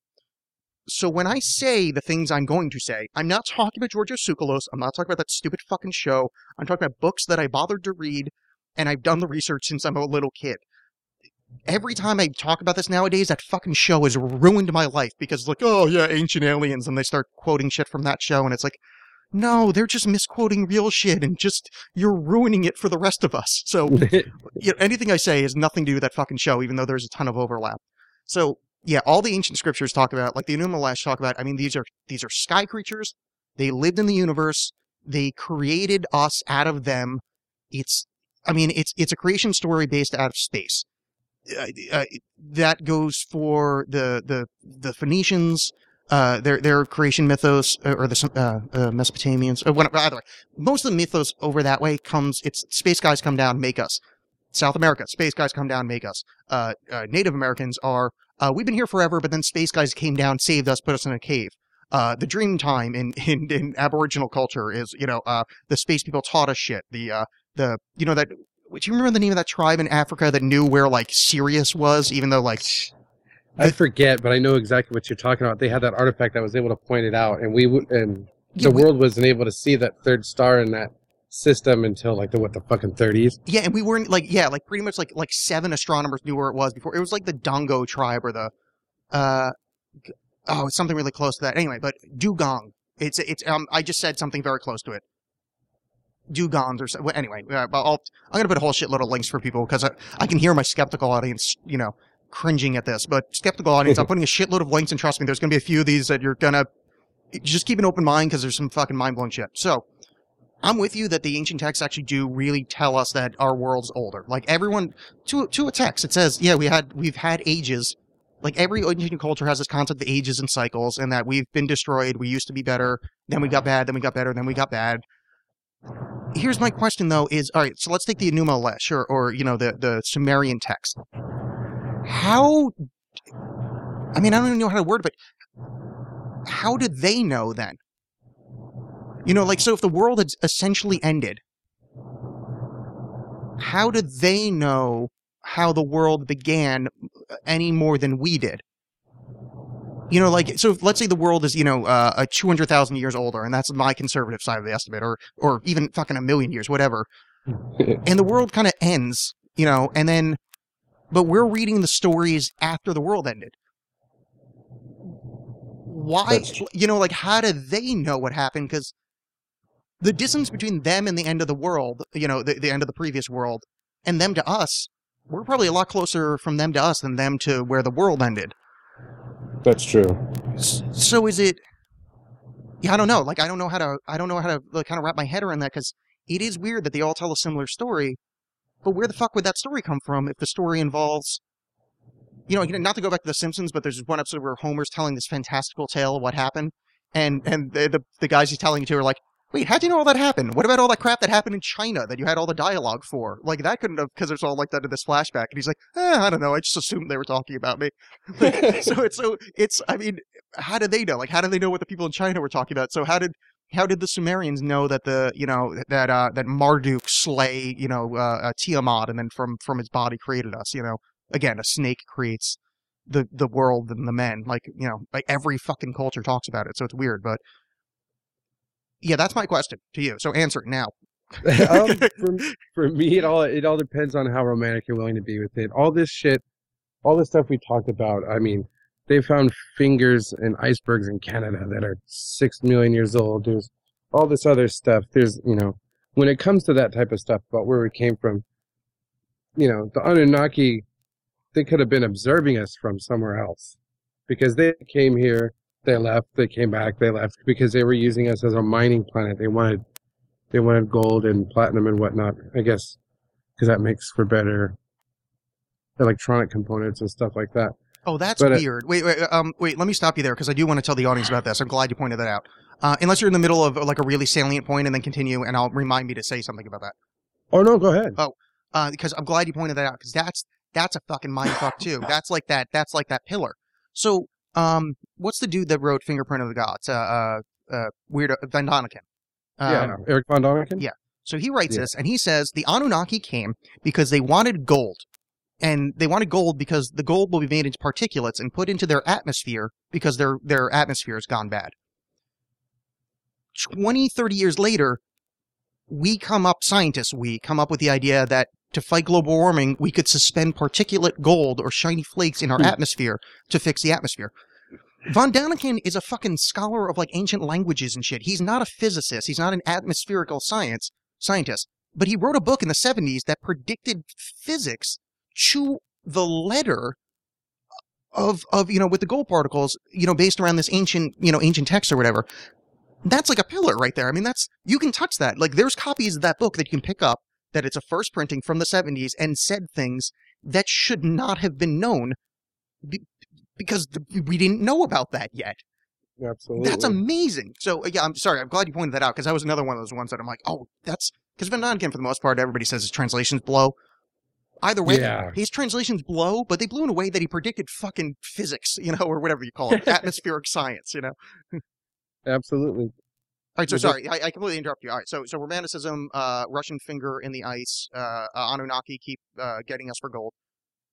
So when I say the things I'm going to say, I'm not talking about Georgios Tsoukalos. I'm not talking about that stupid fucking show. I'm talking about books that I bothered to read, and I've done the research since I'm a little kid every time I talk about this nowadays, that fucking show has ruined my life because like, oh yeah, ancient aliens, and they start quoting shit from that show, and it's like, no, they're just misquoting real shit, and just you're ruining it for the rest of us. So you know, anything I say has nothing to do with that fucking show, even though there's a ton of overlap. So yeah, all the ancient scriptures talk about, like the Enuma Elish talk about. I mean, these are these are sky creatures. They lived in the universe. They created us out of them. It's, I mean, it's it's a creation story based out of space. Uh, uh, that goes for the the the Phoenicians. Uh, their their creation mythos, uh, or the uh, uh, Mesopotamians, or whatever. Either way, most of the mythos over that way comes. It's space guys come down, make us. South America, space guys come down, make us. Native Americans are, uh, we've been here forever, but then space guys came down, saved us, put us in a cave. Uh, the dream time in, in, in Aboriginal culture is, you know, uh, the space people taught us shit. The, uh, the, you know, that, do you remember the name of that tribe in Africa that knew where, like, Sirius was, even though, like, I forget, but I know exactly what you're talking about. They had that artifact that was able to point it out, and we and Yeah, the we- world wasn't able to see that third star in that system until like the what the fucking 30s. Yeah, and we weren't like yeah, like pretty much like like seven astronomers knew where it was before. It was like the Dongo tribe or the uh oh, it's something really close to that. Anyway, but Dugong. It's it's um I just said something very close to it. Dugongs or so, well, anyway, uh, I'll I'm gonna put a whole shitload of links for people because I, I can hear my skeptical audience, you know, cringing at this. But skeptical audience, I'm putting a shitload of links, and trust me, there's gonna be a few of these that you're gonna just keep an open mind because there's some fucking mind blowing shit. So. I'm with you that the ancient texts actually do really tell us that our world's older. Like everyone, to to a text, it says, yeah, we had we've had ages. Like every ancient culture has this concept of ages and cycles, and that we've been destroyed. We used to be better, then we got bad, then we got better, then we got bad. Here's my question though: Is all right. So let's take the Enuma Elish or or you know the the Sumerian text. How? I mean, I don't even know how to word, it, but how did they know then? You know, like, so if the world had essentially ended, how did they know how the world began any more than we did? You know, like, so if, let's say the world is, you know, uh, a 200,000 years older, and that's my conservative side of the estimate, or, or even fucking a million years, whatever. and the world kind of ends, you know, and then, but we're reading the stories after the world ended. Why, you know, like, how do they know what happened? Because the distance between them and the end of the world, you know, the, the end of the previous world, and them to us, we're probably a lot closer from them to us than them to where the world ended. That's true. So is it? Yeah, I don't know. Like, I don't know how to. I don't know how to like, kind of wrap my head around that because it is weird that they all tell a similar story. But where the fuck would that story come from if the story involves, you know, not to go back to The Simpsons, but there's one episode where Homer's telling this fantastical tale of what happened, and and the the, the guys he's telling it to are like, wait, how do you know all that happened? What about all that crap that happened in China that you had all the dialogue for? Like that couldn't have because it's all like that in this flashback. And he's like, eh, I don't know. I just assumed they were talking about me. Like, so it's so it's. I mean, how did they know? Like, how did they know what the people in China were talking about? So how did how did the Sumerians know that the you know that uh that Marduk slay you know uh, uh Tiamat and then from from his body created us? You know, again, a snake creates the the world and the men. Like you know, like every fucking culture talks about it. So it's weird, but yeah, that's my question to you. So answer it now. um, for, for me, it all it all depends on how romantic you're willing to be with it. All this shit, all this stuff we talked about. I mean, they found fingers and icebergs in Canada that are six million years old. There's all this other stuff. There's you know, when it comes to that type of stuff about where we came from, you know, the Anunnaki, they could have been observing us from somewhere else, because they came here, they left, they came back, they left because they were using us as a mining planet. They wanted they wanted gold and platinum and whatnot. I guess because that makes for better electronic components and stuff like that. Oh, that's But, uh, weird. Wait, wait, um, wait. Let me stop you there because I do want to tell the audience about this. I'm glad you pointed that out. Uh, unless you're in the middle of like a really salient point, and then continue, and I'll remind me to say something about that. Oh no, go ahead. Oh, uh, because I'm glad you pointed that out because that's that's a fucking mind fuck too. That's like that. That's like that pillar. So, um, what's the dude that wrote Fingerprint of the Gods? Uh, uh, uh weird Van Doniken. Um, yeah, Eric von Däniken. yeah. So he writes Yeah. this, and he says the Anunnaki came because they wanted gold. And they wanted gold because the gold will be made into particulates and put into their atmosphere because their, their atmosphere has gone bad. 20, 30 years later, we come up, scientists, we come up with the idea that to fight global warming, we could suspend particulate gold or shiny flakes in our Hmm. atmosphere to fix the atmosphere. Von Daniken is a fucking scholar of like ancient languages and shit. He's not a physicist. He's not an atmospherical science scientist. But he wrote a book in the 70s that predicted physics to the letter of of you know with the gold particles, you know, based around this ancient, you know, ancient text or whatever. That's like a pillar right there. I mean, that's you can touch that. Like there's copies of that book that you can pick up that it's a first printing from the 70s and said things that should not have been known because we didn't know about that yet. Absolutely. That's amazing. So uh, yeah, I'm sorry. I'm glad you pointed that out because that was another one of those ones that I'm like, oh, that's because Van for the most part, everybody says his translations blow. Either way, Yeah. his translations blow, but they blew in a way that he predicted fucking physics, you know, or whatever you call it, atmospheric science, you know. Absolutely. All right, so sorry, I, I completely interrupt you. All right, so so romanticism, uh, Russian finger in the ice, uh, Anunnaki keep uh, getting us for gold.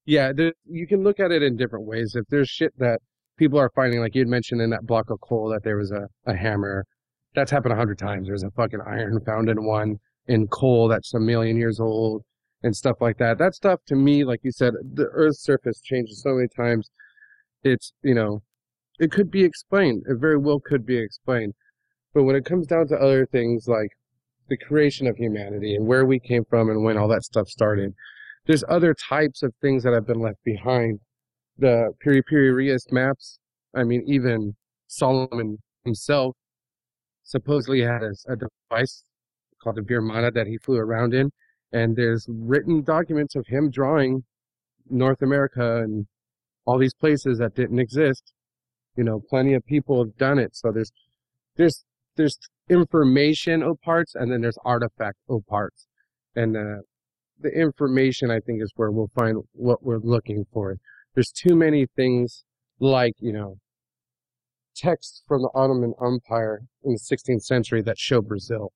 Yeah, there, you can look at it in different ways. If there's shit that people are finding, like you had mentioned in that block of coal that there was a, a hammer, that's happened a hundred times. There's a fucking iron found in one in coal that's a million years old and stuff like that. That stuff to me, like you said, the Earth's surface changes so many times. It's you know, it could be explained. It very well could be explained. But when it comes down to other things like the creation of humanity and where we came from and when all that stuff started, there's other types of things that have been left behind. The Piri Piri maps, I mean, even Solomon himself supposedly had a, a device called the Vimana that he flew around in. And there's written documents of him drawing North America and all these places that didn't exist. You know, plenty of people have done it. So there's, there's, there's information parts and then there's artifact parts. And, uh, the information I think is where we'll find what we're looking for. There's too many things like, you know, texts from the Ottoman Empire in the 16th century that show Brazil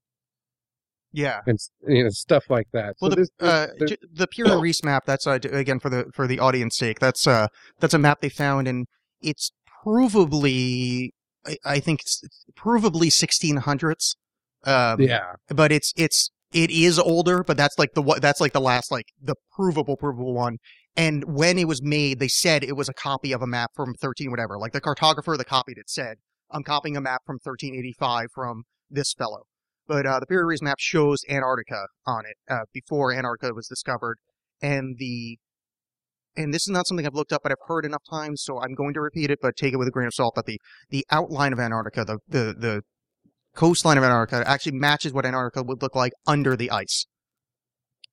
Yeah. and you know stuff like that. Well, so the there's, uh, there's- the Pura Reese map. That's uh, again for the for the audience sake. That's uh that's a map they found, and it's provably, I, I think, it's provably 1600s. Um, yeah, but it's it's it is older, but that's like the that's like the last like the provable provable one. And when it was made, they said it was a copy of a map from 13 whatever. Like the cartographer that copied it said, "I'm copying a map from 1385 from this fellow." But uh, the Piri Reis map shows Antarctica on it uh, before Antarctica was discovered, and the and this is not something I've looked up, but I've heard enough times, so I'm going to repeat it, but take it with a grain of salt. That the the outline of Antarctica, the the the coastline of Antarctica actually matches what Antarctica would look like under the ice.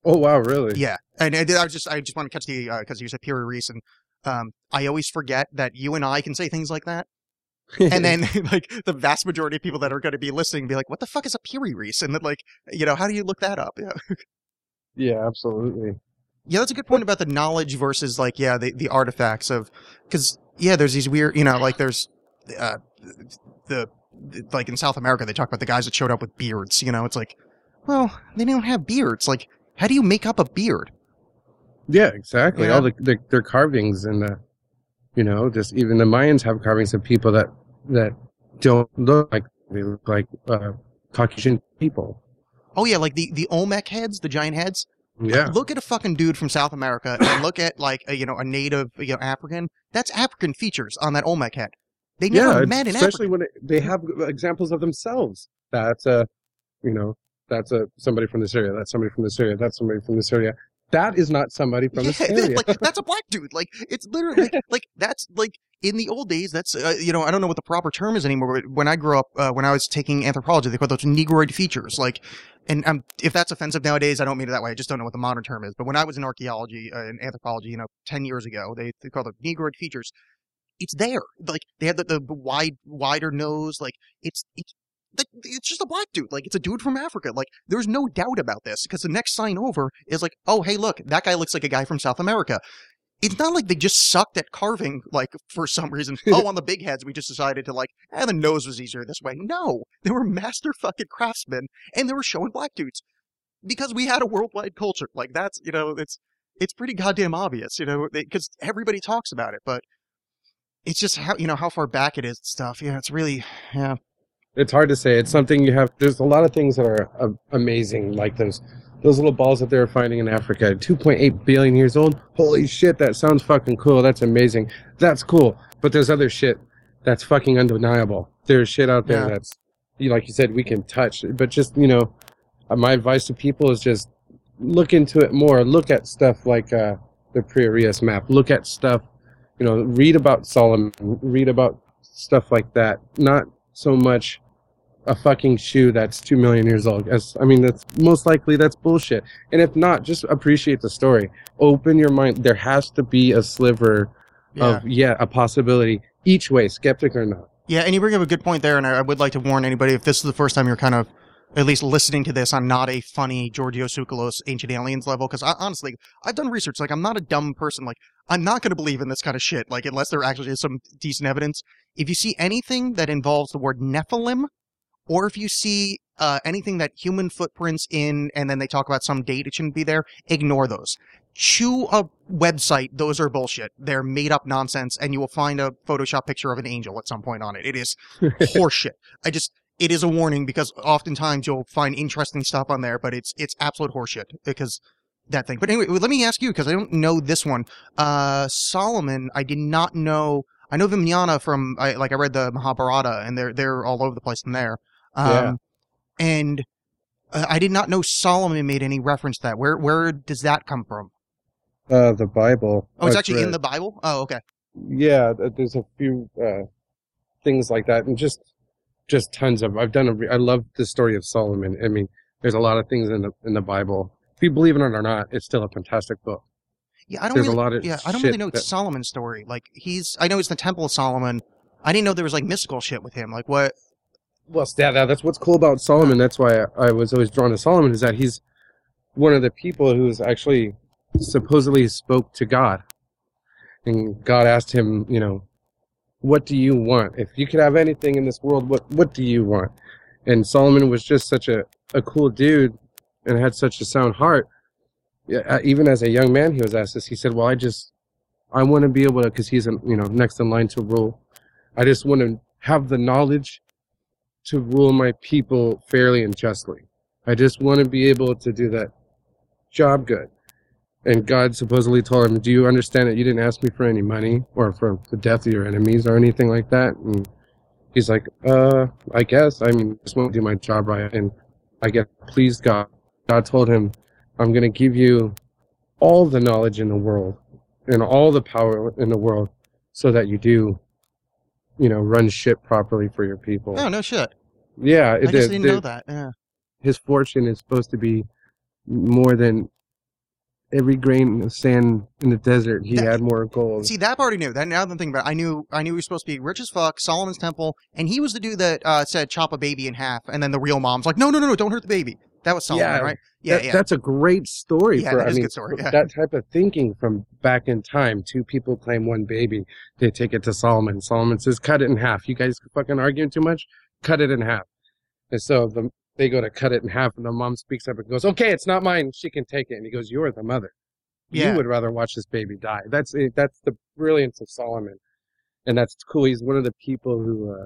Oh wow, really? Yeah, and, and I just I just want to catch the because you said Piri Reis, and um, I always forget that you and I can say things like that, and then like the vast majority of people that are going to be listening be like, "What the fuck is a Piri Reis?" And then like, you know, how do you look that up? Yeah, yeah, absolutely. yeah, that's a good point about the knowledge versus like yeah the the artifacts of because yeah, there's these weird you know like there's uh the like in South America they talk about the guys that showed up with beards. You know, it's like, well, they don't have beards. Like, how do you make up a beard? Yeah, exactly. Yeah. All the, the their carvings and the, you know, just even the Mayans have carvings of people that that don't look like they look like uh, Caucasian people. Oh yeah, like the the Olmec heads, the giant heads. Yeah, Look at a fucking dude from South America and look at like a, you know a native you know African. That's African features on that Olmec head. They never yeah, met in especially Africa. when it, they have examples of themselves. That's a, you know, that's a somebody from this area. That's somebody from this area. That's somebody from this area. That is not somebody from this Yeah, area. like that's a black dude. Like it's literally like, like that's like in the old days. That's uh, you know I don't know what the proper term is anymore. But when I grew up, uh, when I was taking anthropology, they called those negroid features. Like, and um, if that's offensive nowadays, I don't mean it that way. I just don't know what the modern term is. But when I was in archaeology uh, and anthropology, you know, ten years ago, they they called them negroid features. It's there. Like they have the, the wide wider nose. Like it's it's. Like, it's just a black dude. Like, it's a dude from Africa. Like, there's no doubt about this because the next sign over is like, oh, hey, look, that guy looks like a guy from South America. It's not like they just sucked at carving, like, for some reason. oh, on the big heads, we just decided to, like, eh, the nose was easier this way. No, they were master fucking craftsmen and they were showing black dudes because we had a worldwide culture. Like, that's, you know, it's, it's pretty goddamn obvious, you know, because everybody talks about it, but it's just how, you know, how far back it is stuff. Yeah, it's really, yeah. it's hard to say. It's something you have. There's a lot of things that are uh, amazing, like those those little balls that they were finding in Africa, 2.8 billion years old. Holy shit, that sounds fucking cool. That's amazing. That's cool. But there's other shit that's fucking undeniable. There's shit out there Yeah. that's, you like you said, we can touch. But just you know, uh, my advice to people is just look into it more. Look at stuff like uh, the Piri Reis map. Look at stuff. You know, read about Solomon. Read about stuff like that. Not so much a fucking shoe that's two million years old. As I mean, that's most likely that's bullshit. And if not, just appreciate the story. Open your mind. There has to be a sliver Yeah. of yeah, a possibility each way, skeptic or not. Yeah, and you bring up a good point there, and I I would like to warn anybody if this is the first time you're kind of at least listening to this on not a funny Giorgio Tsoukalos Ancient Aliens level. Because honestly, I've done research. Like, I'm not a dumb person. Like, I'm not going to believe in this kind of shit. Like, unless there actually is some decent evidence. If you see anything that involves the word Nephilim, or if you see uh, anything that human footprints in, and then they talk about some date it shouldn't be there, ignore those. Chew a website; those are bullshit. They're made up nonsense, and you will find a Photoshop picture of an angel at some point on it. It is horseshit. I just it is a warning because oftentimes you'll find interesting stuff on there, but it's it's absolute horseshit because that thing. But anyway, let me ask you because I don't know this one. Uh, Solomon, I did not know. I know Vimanyana from I, like I read the Mahabharata, and they're they're all over the place in there. Um, Yeah. And uh, I did not know Solomon made any reference to that. Where where does that come from? Uh, the Bible. Oh, it's I've actually in the Bible. Oh, okay. Yeah, there's a few uh, things like that, and just just tons of. I've done. A I love the story of Solomon. I mean, there's a lot of things in the in the Bible. If you believe in it or not, it's still a fantastic book. Yeah, I don't There's a really. lot of yeah, I don't really know that- Solomon's story. Like he's, I know it's the Temple of Solomon. I didn't know there was like mystical shit with him. Like what? Well, yeah, that, that's what's cool about Solomon. That's why I, I was always drawn to Solomon. Is that he's one of the people who's actually supposedly spoke to God, and God asked him, you know, what do you want? If you could have anything in this world, what what do you want? And Solomon was just such a, a cool dude and had such a sound heart. Uh, even as a young man, he was asked this. He said, "Well, I just I want to be able to, because he's you know next in line to rule. I just want to have the knowledge to rule my people fairly and justly. I just want to be able to do that job good." And God supposedly told him, "Do you understand that you didn't ask me for any money or for the death of your enemies or anything like that?" And he's like, "Uh, I guess. I mean, I just want to do my job right." And I get please God. God told him, "I'm going to give you all the knowledge in the world and all the power in the world, so that you do, you know, run shit properly for your people." Oh no shit. Yeah, I just didn't the- know that. Yeah. his fortune is supposed to be more than every grain of sand in the desert. He That- had more gold. See that part I knew. That now that I'm thinking about, it, I knew I knew he was supposed to be rich as fuck, Solomon's temple, and he was the dude that uh, said chop a baby in half, and then the real mom's like, no, no, no, no, don't hurt the baby. That was Solomon, Yeah. right? Yeah, That- yeah. That's a great story Yeah, for I mean, good story, yeah. that type of thinking from back in time. Two people claim one baby. They take it to Solomon. Solomon says, "Cut it in half." You guys fucking arguing too much. Cut it in half. And so the, they go to cut it in half, and the mom speaks up and goes, "Okay, it's not mine. She can take it." And he goes, "You're the mother. Yeah. You would rather watch this baby die." That's it. That's the brilliance of Solomon, and that's cool. He's one of the people who uh,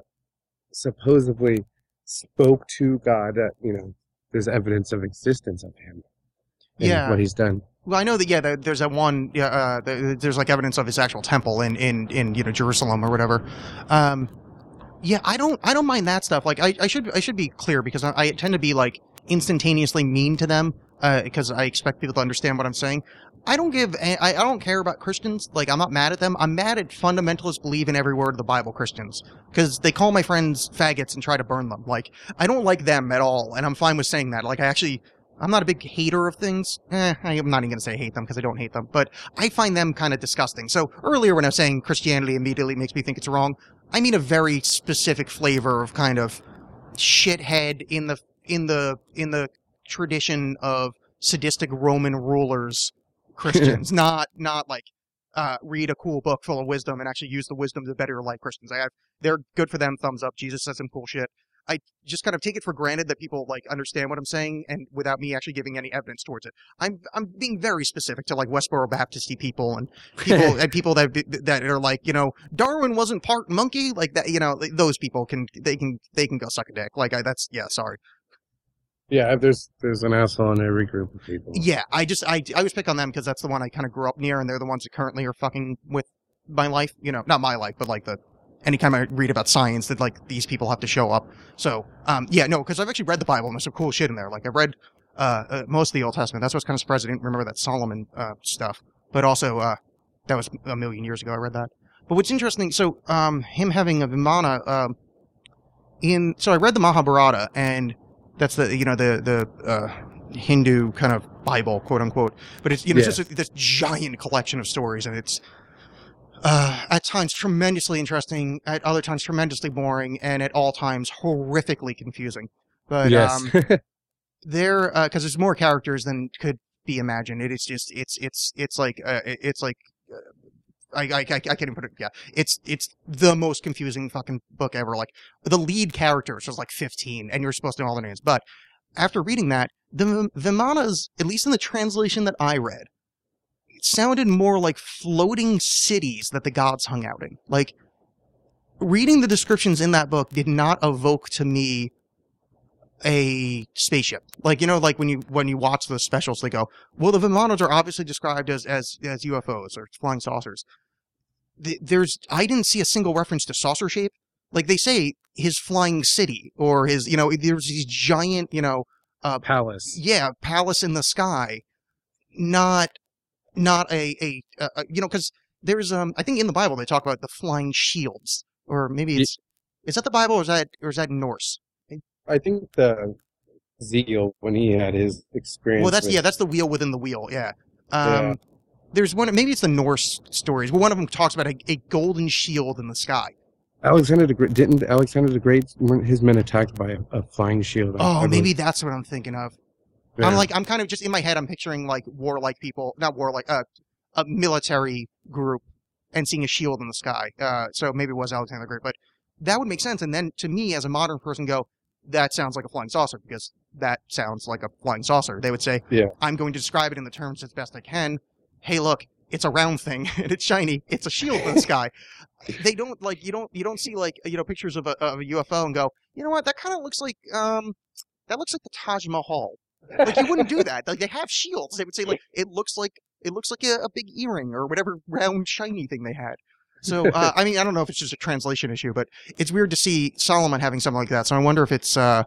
supposedly spoke to God. That you know, there's evidence of existence of him. And Yeah. what he's done. Well, I know that. Yeah, there's that one. Yeah, uh, there's like evidence of his actual temple in in in you know Jerusalem or whatever. Um, yeah, I don't I don't mind that stuff. Like I, I should I should be clear because I, I tend to be like instantaneously mean to them because I expect people to understand what I'm saying. I don't give I, don't care about Christians. Like I'm not mad at them. I'm mad at fundamentalists believe in every word of the Bible Christians because they call my friends faggots and try to burn them. Like I don't like them at all, and I'm fine with saying that. Like I actually I'm not a big hater of things. Eh, I'm not even to say hate them because I don't hate them, but I find them kind of disgusting. So earlier when I was saying Christianity immediately makes me think it's wrong, I mean a very specific flavor of kind of shithead in the in the in the tradition of sadistic Roman rulers Christians, not not like uh, read a cool book full of wisdom and actually use the wisdom to better your life Christians. I have they're good for them, thumbs up. Jesus says some cool shit. I just kind of take it for granted that people like understand what I'm saying, and without me actually giving any evidence towards it. I'm I'm being very specific to like Westboro Baptisty people and people and people that that are like you know Darwin wasn't part monkey like that. You know those people can they can they can go suck a dick. Like I, that's yeah sorry. Yeah, there's there's an asshole in every group of people. Yeah, I just I I always pick on them because that's the one I kind of grew up near, and they're the ones that currently are fucking with my life. You know, not my life, but like the anytime I read about science that like these people have to show up. So um yeah no because I've actually read the Bible and there's some cool shit in there. Like I've read uh, uh most of the Old Testament. That's what's kind of surprised I didn't remember that Solomon uh stuff. But also uh that was a million years ago I read that. But what's interesting, so um him having a Vimana um in so I read the Mahabharata and that's the you know the the uh, Hindu kind of Bible, quote unquote. But it's you know it's just a, this giant collection of stories, and it's uh, at times tremendously interesting, at other times tremendously boring, and at all times horrifically confusing. But yes. um, there because there's more characters than could be imagined. It is just it's it's it's like uh, it's like uh, I, I I can't even put it. Yeah, it's it's the most confusing fucking book ever. Like the lead characters was like 15, and you're supposed to know all the names. But after reading that, the Vimanas, at least in the translation that I read, it sounded more like floating cities that the gods hung out in. Like reading the descriptions in that book did not evoke to me a spaceship. Like you know, like when you when you watch the specials, they go, "Well, the Vimanos are obviously described as as as UFOs or flying saucers." The, there's I didn't see a single reference to saucer shape. Like they say, his flying city or his you know there's these giant you know Palace. yeah palace in the sky, not not a a, a, a you know because there's um I think in the Bible they talk about the flying shields or maybe it's is that the Bible or is that or is that Norse? I think the Ezekiel when he had his experience. Well, that's with- yeah, that's the wheel within the wheel. Yeah. Um, Yeah. There's one. Maybe it's the Norse stories. But one of them talks about a, a golden shield in the sky. Alexander the Great. Didn't Alexander the Great weren't his men attacked by a, a flying shield? I- Oh, I maybe that's what I'm thinking of. yeah. I'm like, I'm kind of just in my head. I'm picturing like warlike people, not warlike, uh, a military group, and seeing a shield in the sky. Uh, so maybe it was Alexander the Great, but that would make sense. And then to me, as a modern person, go, that sounds like a flying saucer because that sounds like a flying saucer. They would say, Yeah. I'm going to describe it in the terms as best I can. Hey, look, it's a round thing and it's shiny. It's a shield in the sky. They don't like you don't you don't see like you know pictures of a, of a UFO and go, you know what? That kind of looks like um that looks like the Taj Mahal. Like you wouldn't do that. Like they have shields. They would say like it looks like it looks like a, a big earring or whatever round shiny thing they had. So uh, I mean I don't know if it's just a translation issue, but it's weird to see Solomon having something like that. So I wonder if it's uh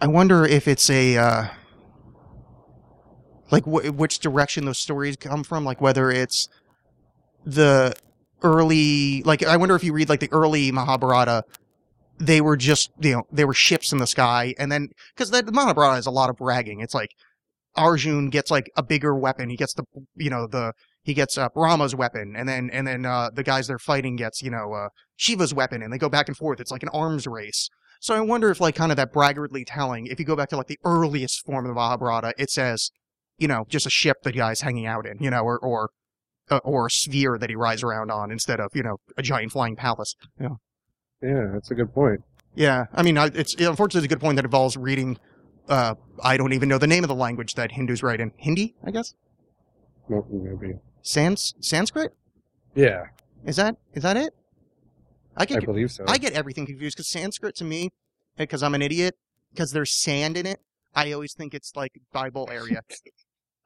I wonder if it's a uh like wh- which direction those stories come from like whether it's the early like I wonder if you read like the early Mahabharata they were just you know they were ships in the sky and then because the Mahabharata is a lot of bragging. It's like Arjun gets like a bigger weapon. He gets the you know the he gets uh, Brahma's weapon and then and then uh, the guys they're fighting gets you know uh, Shiva's weapon and they go back and forth. It's like an arms race. So I wonder if like kind of that braggartly telling if you go back to like the earliest form of the Mahabharata it says you know just a ship that guy's hanging out in you know or or uh, or a sphere that he rides around on instead of you know a giant flying palace yeah, yeah, that's a good point. yeah, I mean, it's unfortunately it's a good point that involves reading. Uh, I don't even know the name of the language that Hindus write in. Hindi, I guess. Maybe. Sans Sanskrit Yeah, is that is that it? I get, I believe so. I get everything confused because Sanskrit to me, because I'm an idiot, because there's sand in it. I always think it's like Bible area.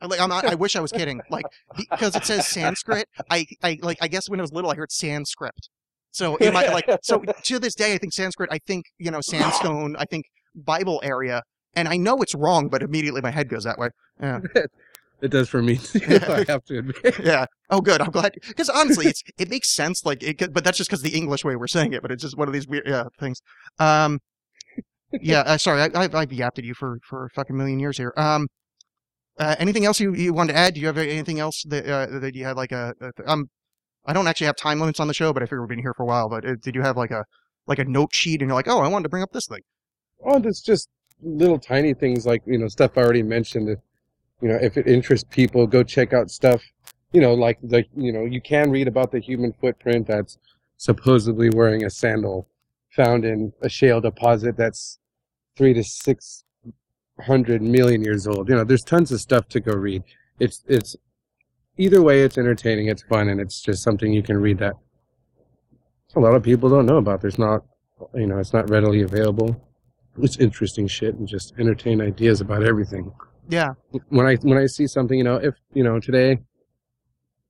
I Like I'm not, I wish I was kidding. Like because it says Sanskrit. I I like I guess when I was little I heard Sanskrit. So like so to this day I think Sanskrit. I think you know sandstone. I think Bible area, and I know it's wrong, but immediately my head goes that way. Yeah. it does for me too. I have to admit. yeah. Oh, good. I'm glad because honestly, it's it makes sense. Like, it, but that's just because the English way we're saying it. But it's just one of these weird yeah things. Um, yeah. Uh, sorry, I, I've I've yapped at you for for a fucking million years here. Um, uh, anything else you, you wanted to add? Do you have anything else that uh, that you had like a, a um? I don't actually have time limits on the show, but I figure we've been here for a while. But uh, did you have like a like a note sheet and you're like, oh, I wanted to bring up this thing. Oh, that's just little tiny things like you know stuff I already mentioned. That, you know, if it interests people, go check out stuff. You know, like like you know, you can read about the human footprint that's supposedly wearing a sandal found in a shale deposit that's three to six hundred million years old. You know, there's tons of stuff to go read. It's it's either way, it's entertaining, it's fun, and it's just something you can read that a lot of people don't know about. There's not, you know, it's not readily available it's interesting shit and just entertain ideas about everything. Yeah. When I when I see something, you know, if you know today,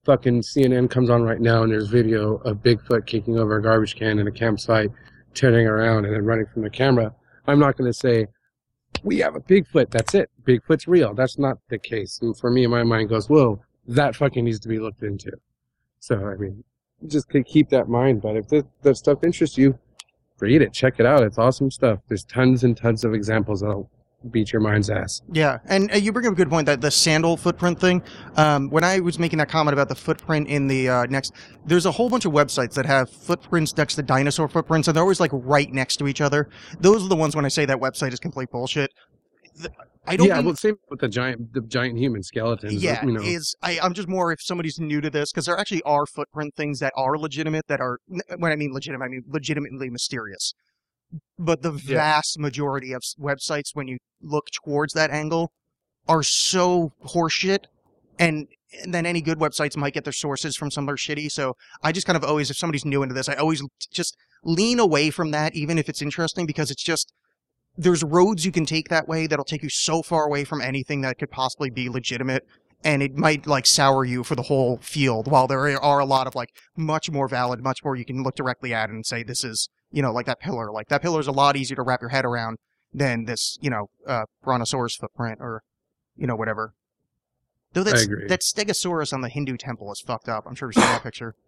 fucking CNN comes on right now and there's video of Bigfoot kicking over a garbage can in a campsite, turning around and then running from the camera. I'm not going to say we have a Bigfoot. That's it. Bigfoot's real. That's not the case. And for me, my mind goes, whoa, that fucking needs to be looked into. So I mean, just keep that in mind. But if that, that stuff interests you, read it, check it out. It's awesome stuff. There's tons and tons of examples that'll beat your mind's ass. Yeah, and uh, you bring up a good point that the sandal footprint thing. Um, when I was making that comment about the footprint in the uh, next, there's a whole bunch of websites that have footprints next to dinosaur footprints, and they're always like right next to each other. Those are the ones when I say that website is complete bullshit. The- I don't. Yeah, mean- well, same with the giant, the giant human skeletons. yeah, you know, is I, I'm just more if somebody's new to this because there actually are footprint things that are legitimate that are when I mean legitimate I mean legitimately mysterious. But the Yeah. vast majority of websites, when you look towards that angle, are so horseshit, and, and then any good websites might get their sources from somewhere shitty. So I just kind of always, if somebody's new into this, I always just lean away from that, even if it's interesting, because it's just there's roads you can take that way that'll take you so far away from anything that could possibly be legitimate and it might like sour you for the whole field while there are a lot of like much more valid much more you can look directly at and say this is you know like that pillar. Like that pillar is a lot easier to wrap your head around than this you know uh brontosaurus footprint or you know whatever. Though that's that stegosaurus on the hindu temple is fucked up. I'm sure you've seen that picture.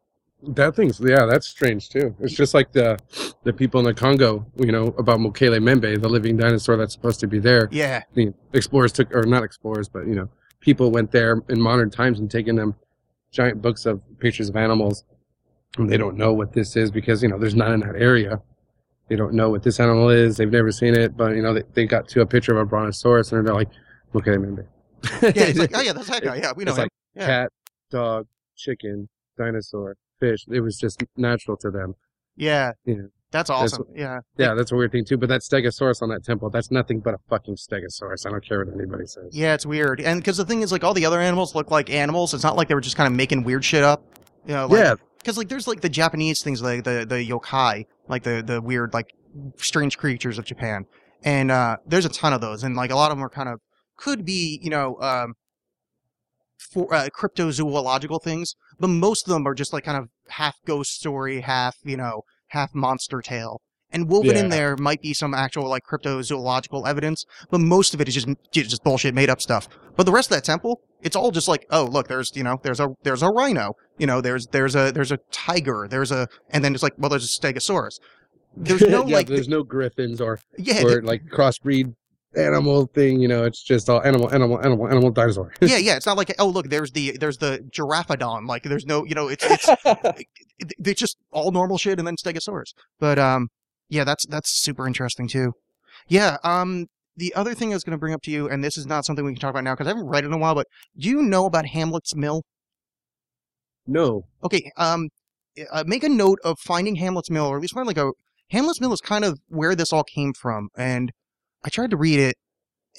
That thing's yeah, that's strange too. It's just like the the people in the Congo, you know, about Mokele Mbembe, the living dinosaur that's supposed to be there. yeah. The explorers took, or not explorers, but you know, people went there in modern times and taken them giant books of pictures of animals, they don't know what this is because you know there's none in that area. They don't know what this animal is. They've never seen it, but you know they, they got to a picture of a brontosaurus and they're like, Mokele Mbembe. yeah it's like oh yeah that's that guy yeah we know It's him like Yeah. cat, dog, chicken, dinosaur, fish. It was just natural to them. yeah Yeah. that's awesome yeah Yeah, that's a weird thing too. But that Stegosaurus on that temple, that's nothing but a fucking Stegosaurus. I don't care what anybody says. Yeah, it's weird. And because the thing is, like, all the other animals look like animals. It's not like they were just kind of making weird shit up. You know, like, yeah, Because, like, there's, like, the Japanese things, like the, the yokai, like the, the weird, like, strange creatures of Japan. And, uh, there's a ton of those. And, like, a lot of them are kind of, could be, you know, um, for, uh, cryptozoological things. But most of them are just, like, kind of half ghost story, half, you know, half monster tale. And woven in there might be some actual, like, cryptozoological evidence but most of it is just just bullshit made up stuff. But the rest of that temple, it's all just like, oh, look, there's you know, there's a there's a rhino, you know, there's there's a there's a tiger, there's a, and then it's like, well, there's a stegosaurus. There's no yeah, like, there's no griffins or yeah, or like crossbreed animal thing. You know, it's just all animal, animal, animal, animal, dinosaur. yeah, yeah. It's not like, oh, look, there's the there's the giraffodon. Like, there's no, you know, it's it's it- it's just all normal shit, and then stegosaurus. But um, yeah, that's that's super interesting too. Yeah, um. The other thing I was going to bring up to you, and this is not something we can talk about now because I haven't read it in a while, but do you know about Hamlet's Mill? no, Okay, um, uh, make a note of finding Hamlet's Mill, or at least find like a Hamlet's Mill is kind of where this all came from. And I tried to read it,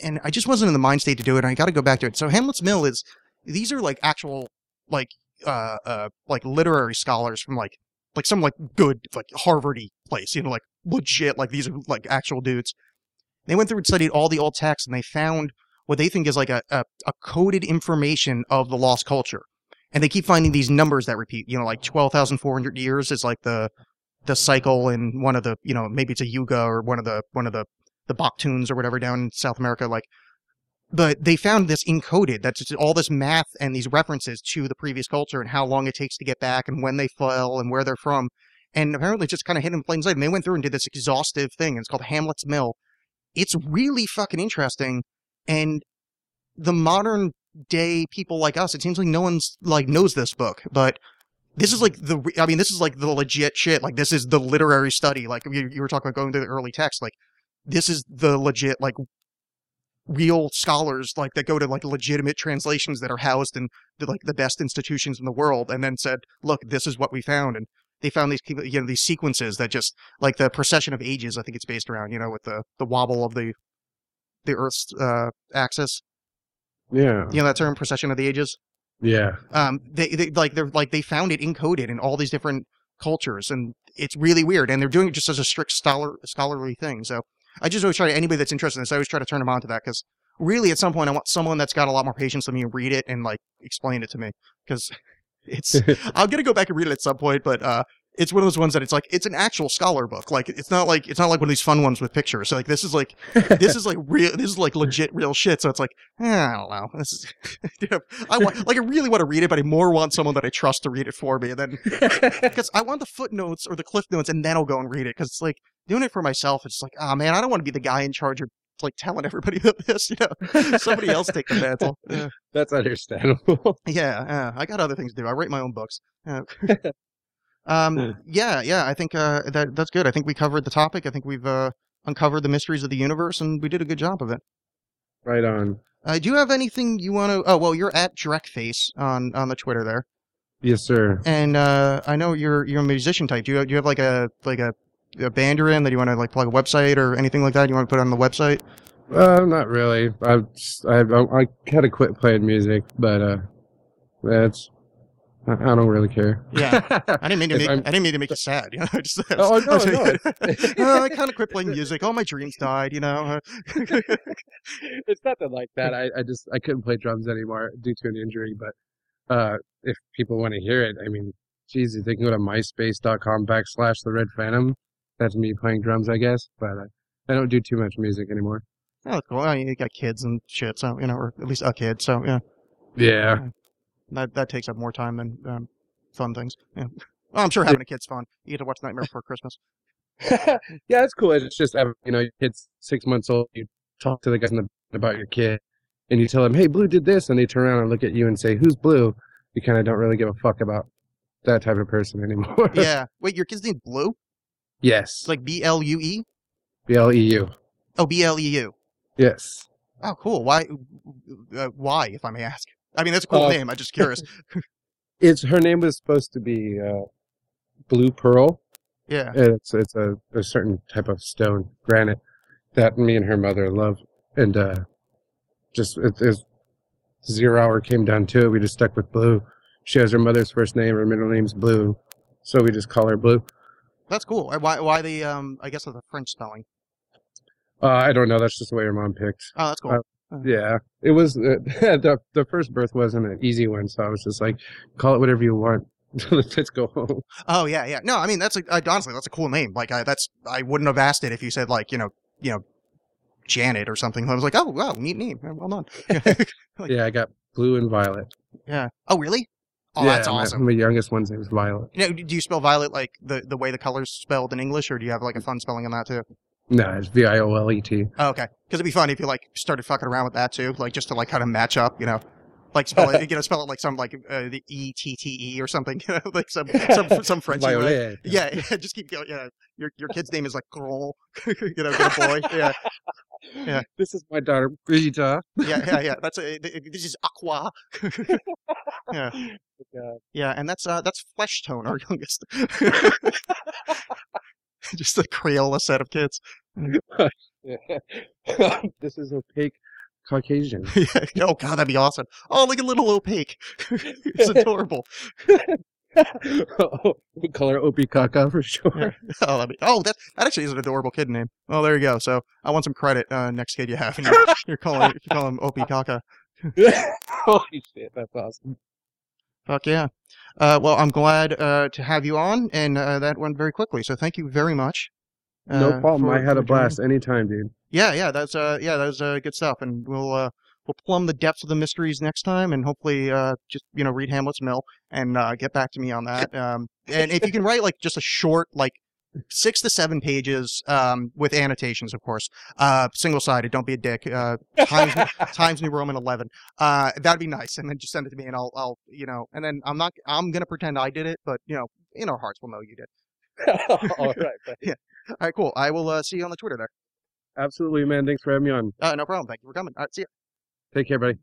and I just wasn't in the mind state to do it. And I got to go back to it. So Hamlet's Mill is these are like actual like uh uh like literary scholars from like like some like good like Harvardy place, you know, like legit like these are like actual dudes. They went through and studied all the old texts, and they found what they think is like a, a, a coded information of the lost culture and they keep finding these numbers that repeat. You know, like twelve thousand four hundred years is like the the cycle in one of the you know maybe it's a yuga or one of the one of the the Baktuns or whatever down in South America. Like, but they found this encoded. That's all this math and these references to the previous culture and how long it takes to get back and when they fell and where they're from. And apparently, just kind of hidden in plain sight. And they went through and did this exhaustive thing. And it's called Hamlet's Mill. It's really fucking interesting. And the modern day people like us, it seems like no one's like knows this book, but this is like the, I mean, this is like the legit shit. Like this is the literary study. Like you, you were talking about going through the early text. Like this is the legit, like real scholars, like that go to like legitimate translations that are housed in the, like the best institutions in the world, and then said, look, this is what we found. And they found these, people- you know, these sequences that just like the procession of ages. I think it's based around, you know, with the the wobble of the the Earth's uh, axis. yeah, You know that term, procession of the ages yeah, um they, they like they're like they found it encoded in all these different cultures and it's really weird and they're doing it just as a strict scholar scholarly thing so i just always try to anybody that's interested in this i always try to turn them on to that because really at some point i want someone that's got a lot more patience than me read it and like explain it to me because it's i'm gonna go back and read it at some point but uh it's one of those ones that it's like it's an actual scholar book like it's not like it's not like one of these fun ones with pictures so like this is like this is like real this is like legit real shit so it's like eh, i don't know this is i want like i really want to read it but i more want someone that i trust to read it for me and then because i want the footnotes or the cliff notes and then i'll go and read it because it's like doing it for myself it's like oh man i don't want to be the guy in charge of like telling everybody about this. You know, somebody else take the mantle. Yeah, That's understandable. yeah, yeah. I got other things to do. I write my own books. Yeah. um, yeah, yeah. I think uh, that that's good. I think we covered the topic. I think we've uh, uncovered the mysteries of the universe, and we did a good job of it. right on. Uh, do you have anything you want to? Oh, well, you're at Dreckface on on the Twitter there, Yes, sir. and uh, I know you're you're a musician type. Do you do you have like a like a, a band you're in that you want to like plug a website or anything like that? You want to put on the website? Uh, not really. I've just- I I, I had to quit playing music, but uh, that's I, I don't really care. Yeah. I didn't mean to If make I'm- I didn't mean to make you sad. You know, I just Oh, no, no, Uh, I kind of quit playing music. All my dreams died. You know. It's nothing like that. I, I just I couldn't play drums anymore due to an injury. But uh, if people want to hear it, I mean, geez, they can go to myspace.com backslash the Red Phantom. That's me playing drums, I guess. But uh, I don't do too much music anymore. oh, that's cool. Well, you got kids and shit, so you know, or at least a kid. So yeah, Yeah. that that takes up more time than um, fun things. Yeah. Well, I'm sure having a kid's fun. You get to watch Nightmare Before Christmas. yeah, it's cool. It's just you know, your kid's six months old. You talk to the guys in the about your kid, and you tell them, "Hey, Blue did this," and they turn around and look at you and say, "Who's Blue?" You kind of don't really give a fuck about that type of person anymore. yeah. Wait, your kid's named Blue? Yes. It's like B L U E? B L E U. Oh, B L E U. Yes. Oh, cool. Why? Uh, why, if I may ask? I mean, that's a cool Uh, name. I'm just curious. It's her name was supposed to be uh, Blue Pearl. Yeah. And it's it's a, a certain type of stone, granite, that me and her mother love, and uh, just it, as zero hour came down to it, we just stuck with Blue. She has her mother's first name, her middle name's Blue, so we just call her Blue. That's cool. Why? Why the? Um, I guess the French spelling. Uh, I don't know. That's just the way your mom picked. Oh, that's cool. Uh, Yeah, it was uh, the the first birth wasn't an easy one, so I was just like, call it whatever you want. Let's go home. oh yeah, yeah. No, I mean that's a, I, honestly that's a cool name. Like I, that's I wouldn't have asked it if you said like you know you know Janet or something. I was like, oh wow, neat name. Well done. Like- Yeah, I got Blue and Violet. yeah. Oh really? Oh, yeah, that's my- awesome. My, youngest one's name is Violet. You know, do you spell Violet like the the way the colors spelled in English, or do you have like a fun spelling on that too? No, it's V I O L E T. Oh, okay, because it'd be fun if you like started fucking around with that too, like just to like kind of match up, you know. Like spell it, you know, spell it like some like uh, the E T T E or something, you know, like some some some French. Violet. Yeah, yeah, just keep going. Yeah, your your kid's name is like Grand, you know, good boy. Yeah, Yeah. This is my daughter, Brigitte. yeah, yeah, yeah. That's a this is Aqua. yeah, God. yeah, and that's uh that's Flesh Tone, our youngest. just a Crayola set of kids. this is opaque Caucasian. oh god, that'd be awesome. Oh, look at little opaque. it's adorable. we call her Opie Kaka for sure. Yeah. Oh, that'd be, oh, that that actually is an adorable kid name. Oh, there you go. So I want some credit. Uh, next kid you have, and you're, you're calling you call him Opie Kaka. Holy shit, that's awesome. Fuck yeah. Uh, well, I'm glad uh, to have you on, and uh, that went very quickly. So thank you very much. No uh, problem. for- I had a blast joining. anytime, dude. Yeah, yeah, that's uh, yeah, that was uh, good stuff, and we'll uh, we'll plumb the depths of the mysteries next time, and hopefully uh, just you know read Hamlet's Mill and uh, get back to me on that. Um, and if you can write like just a short like six to seven pages um, with annotations, of course, uh, single sided. Don't be a dick. Uh, times Times New Roman eleven. Uh, that'd be nice, and then just send it to me, and I'll I'll you know, and then I'm not I'm gonna pretend I did it, but you know, in our hearts we'll know you did. All right, buddy. All right, cool. I will uh, see you on the Twitter there. Absolutely, man. Thanks for having me on. Uh, no problem. Thank you for coming. All right, see ya. Take care, buddy.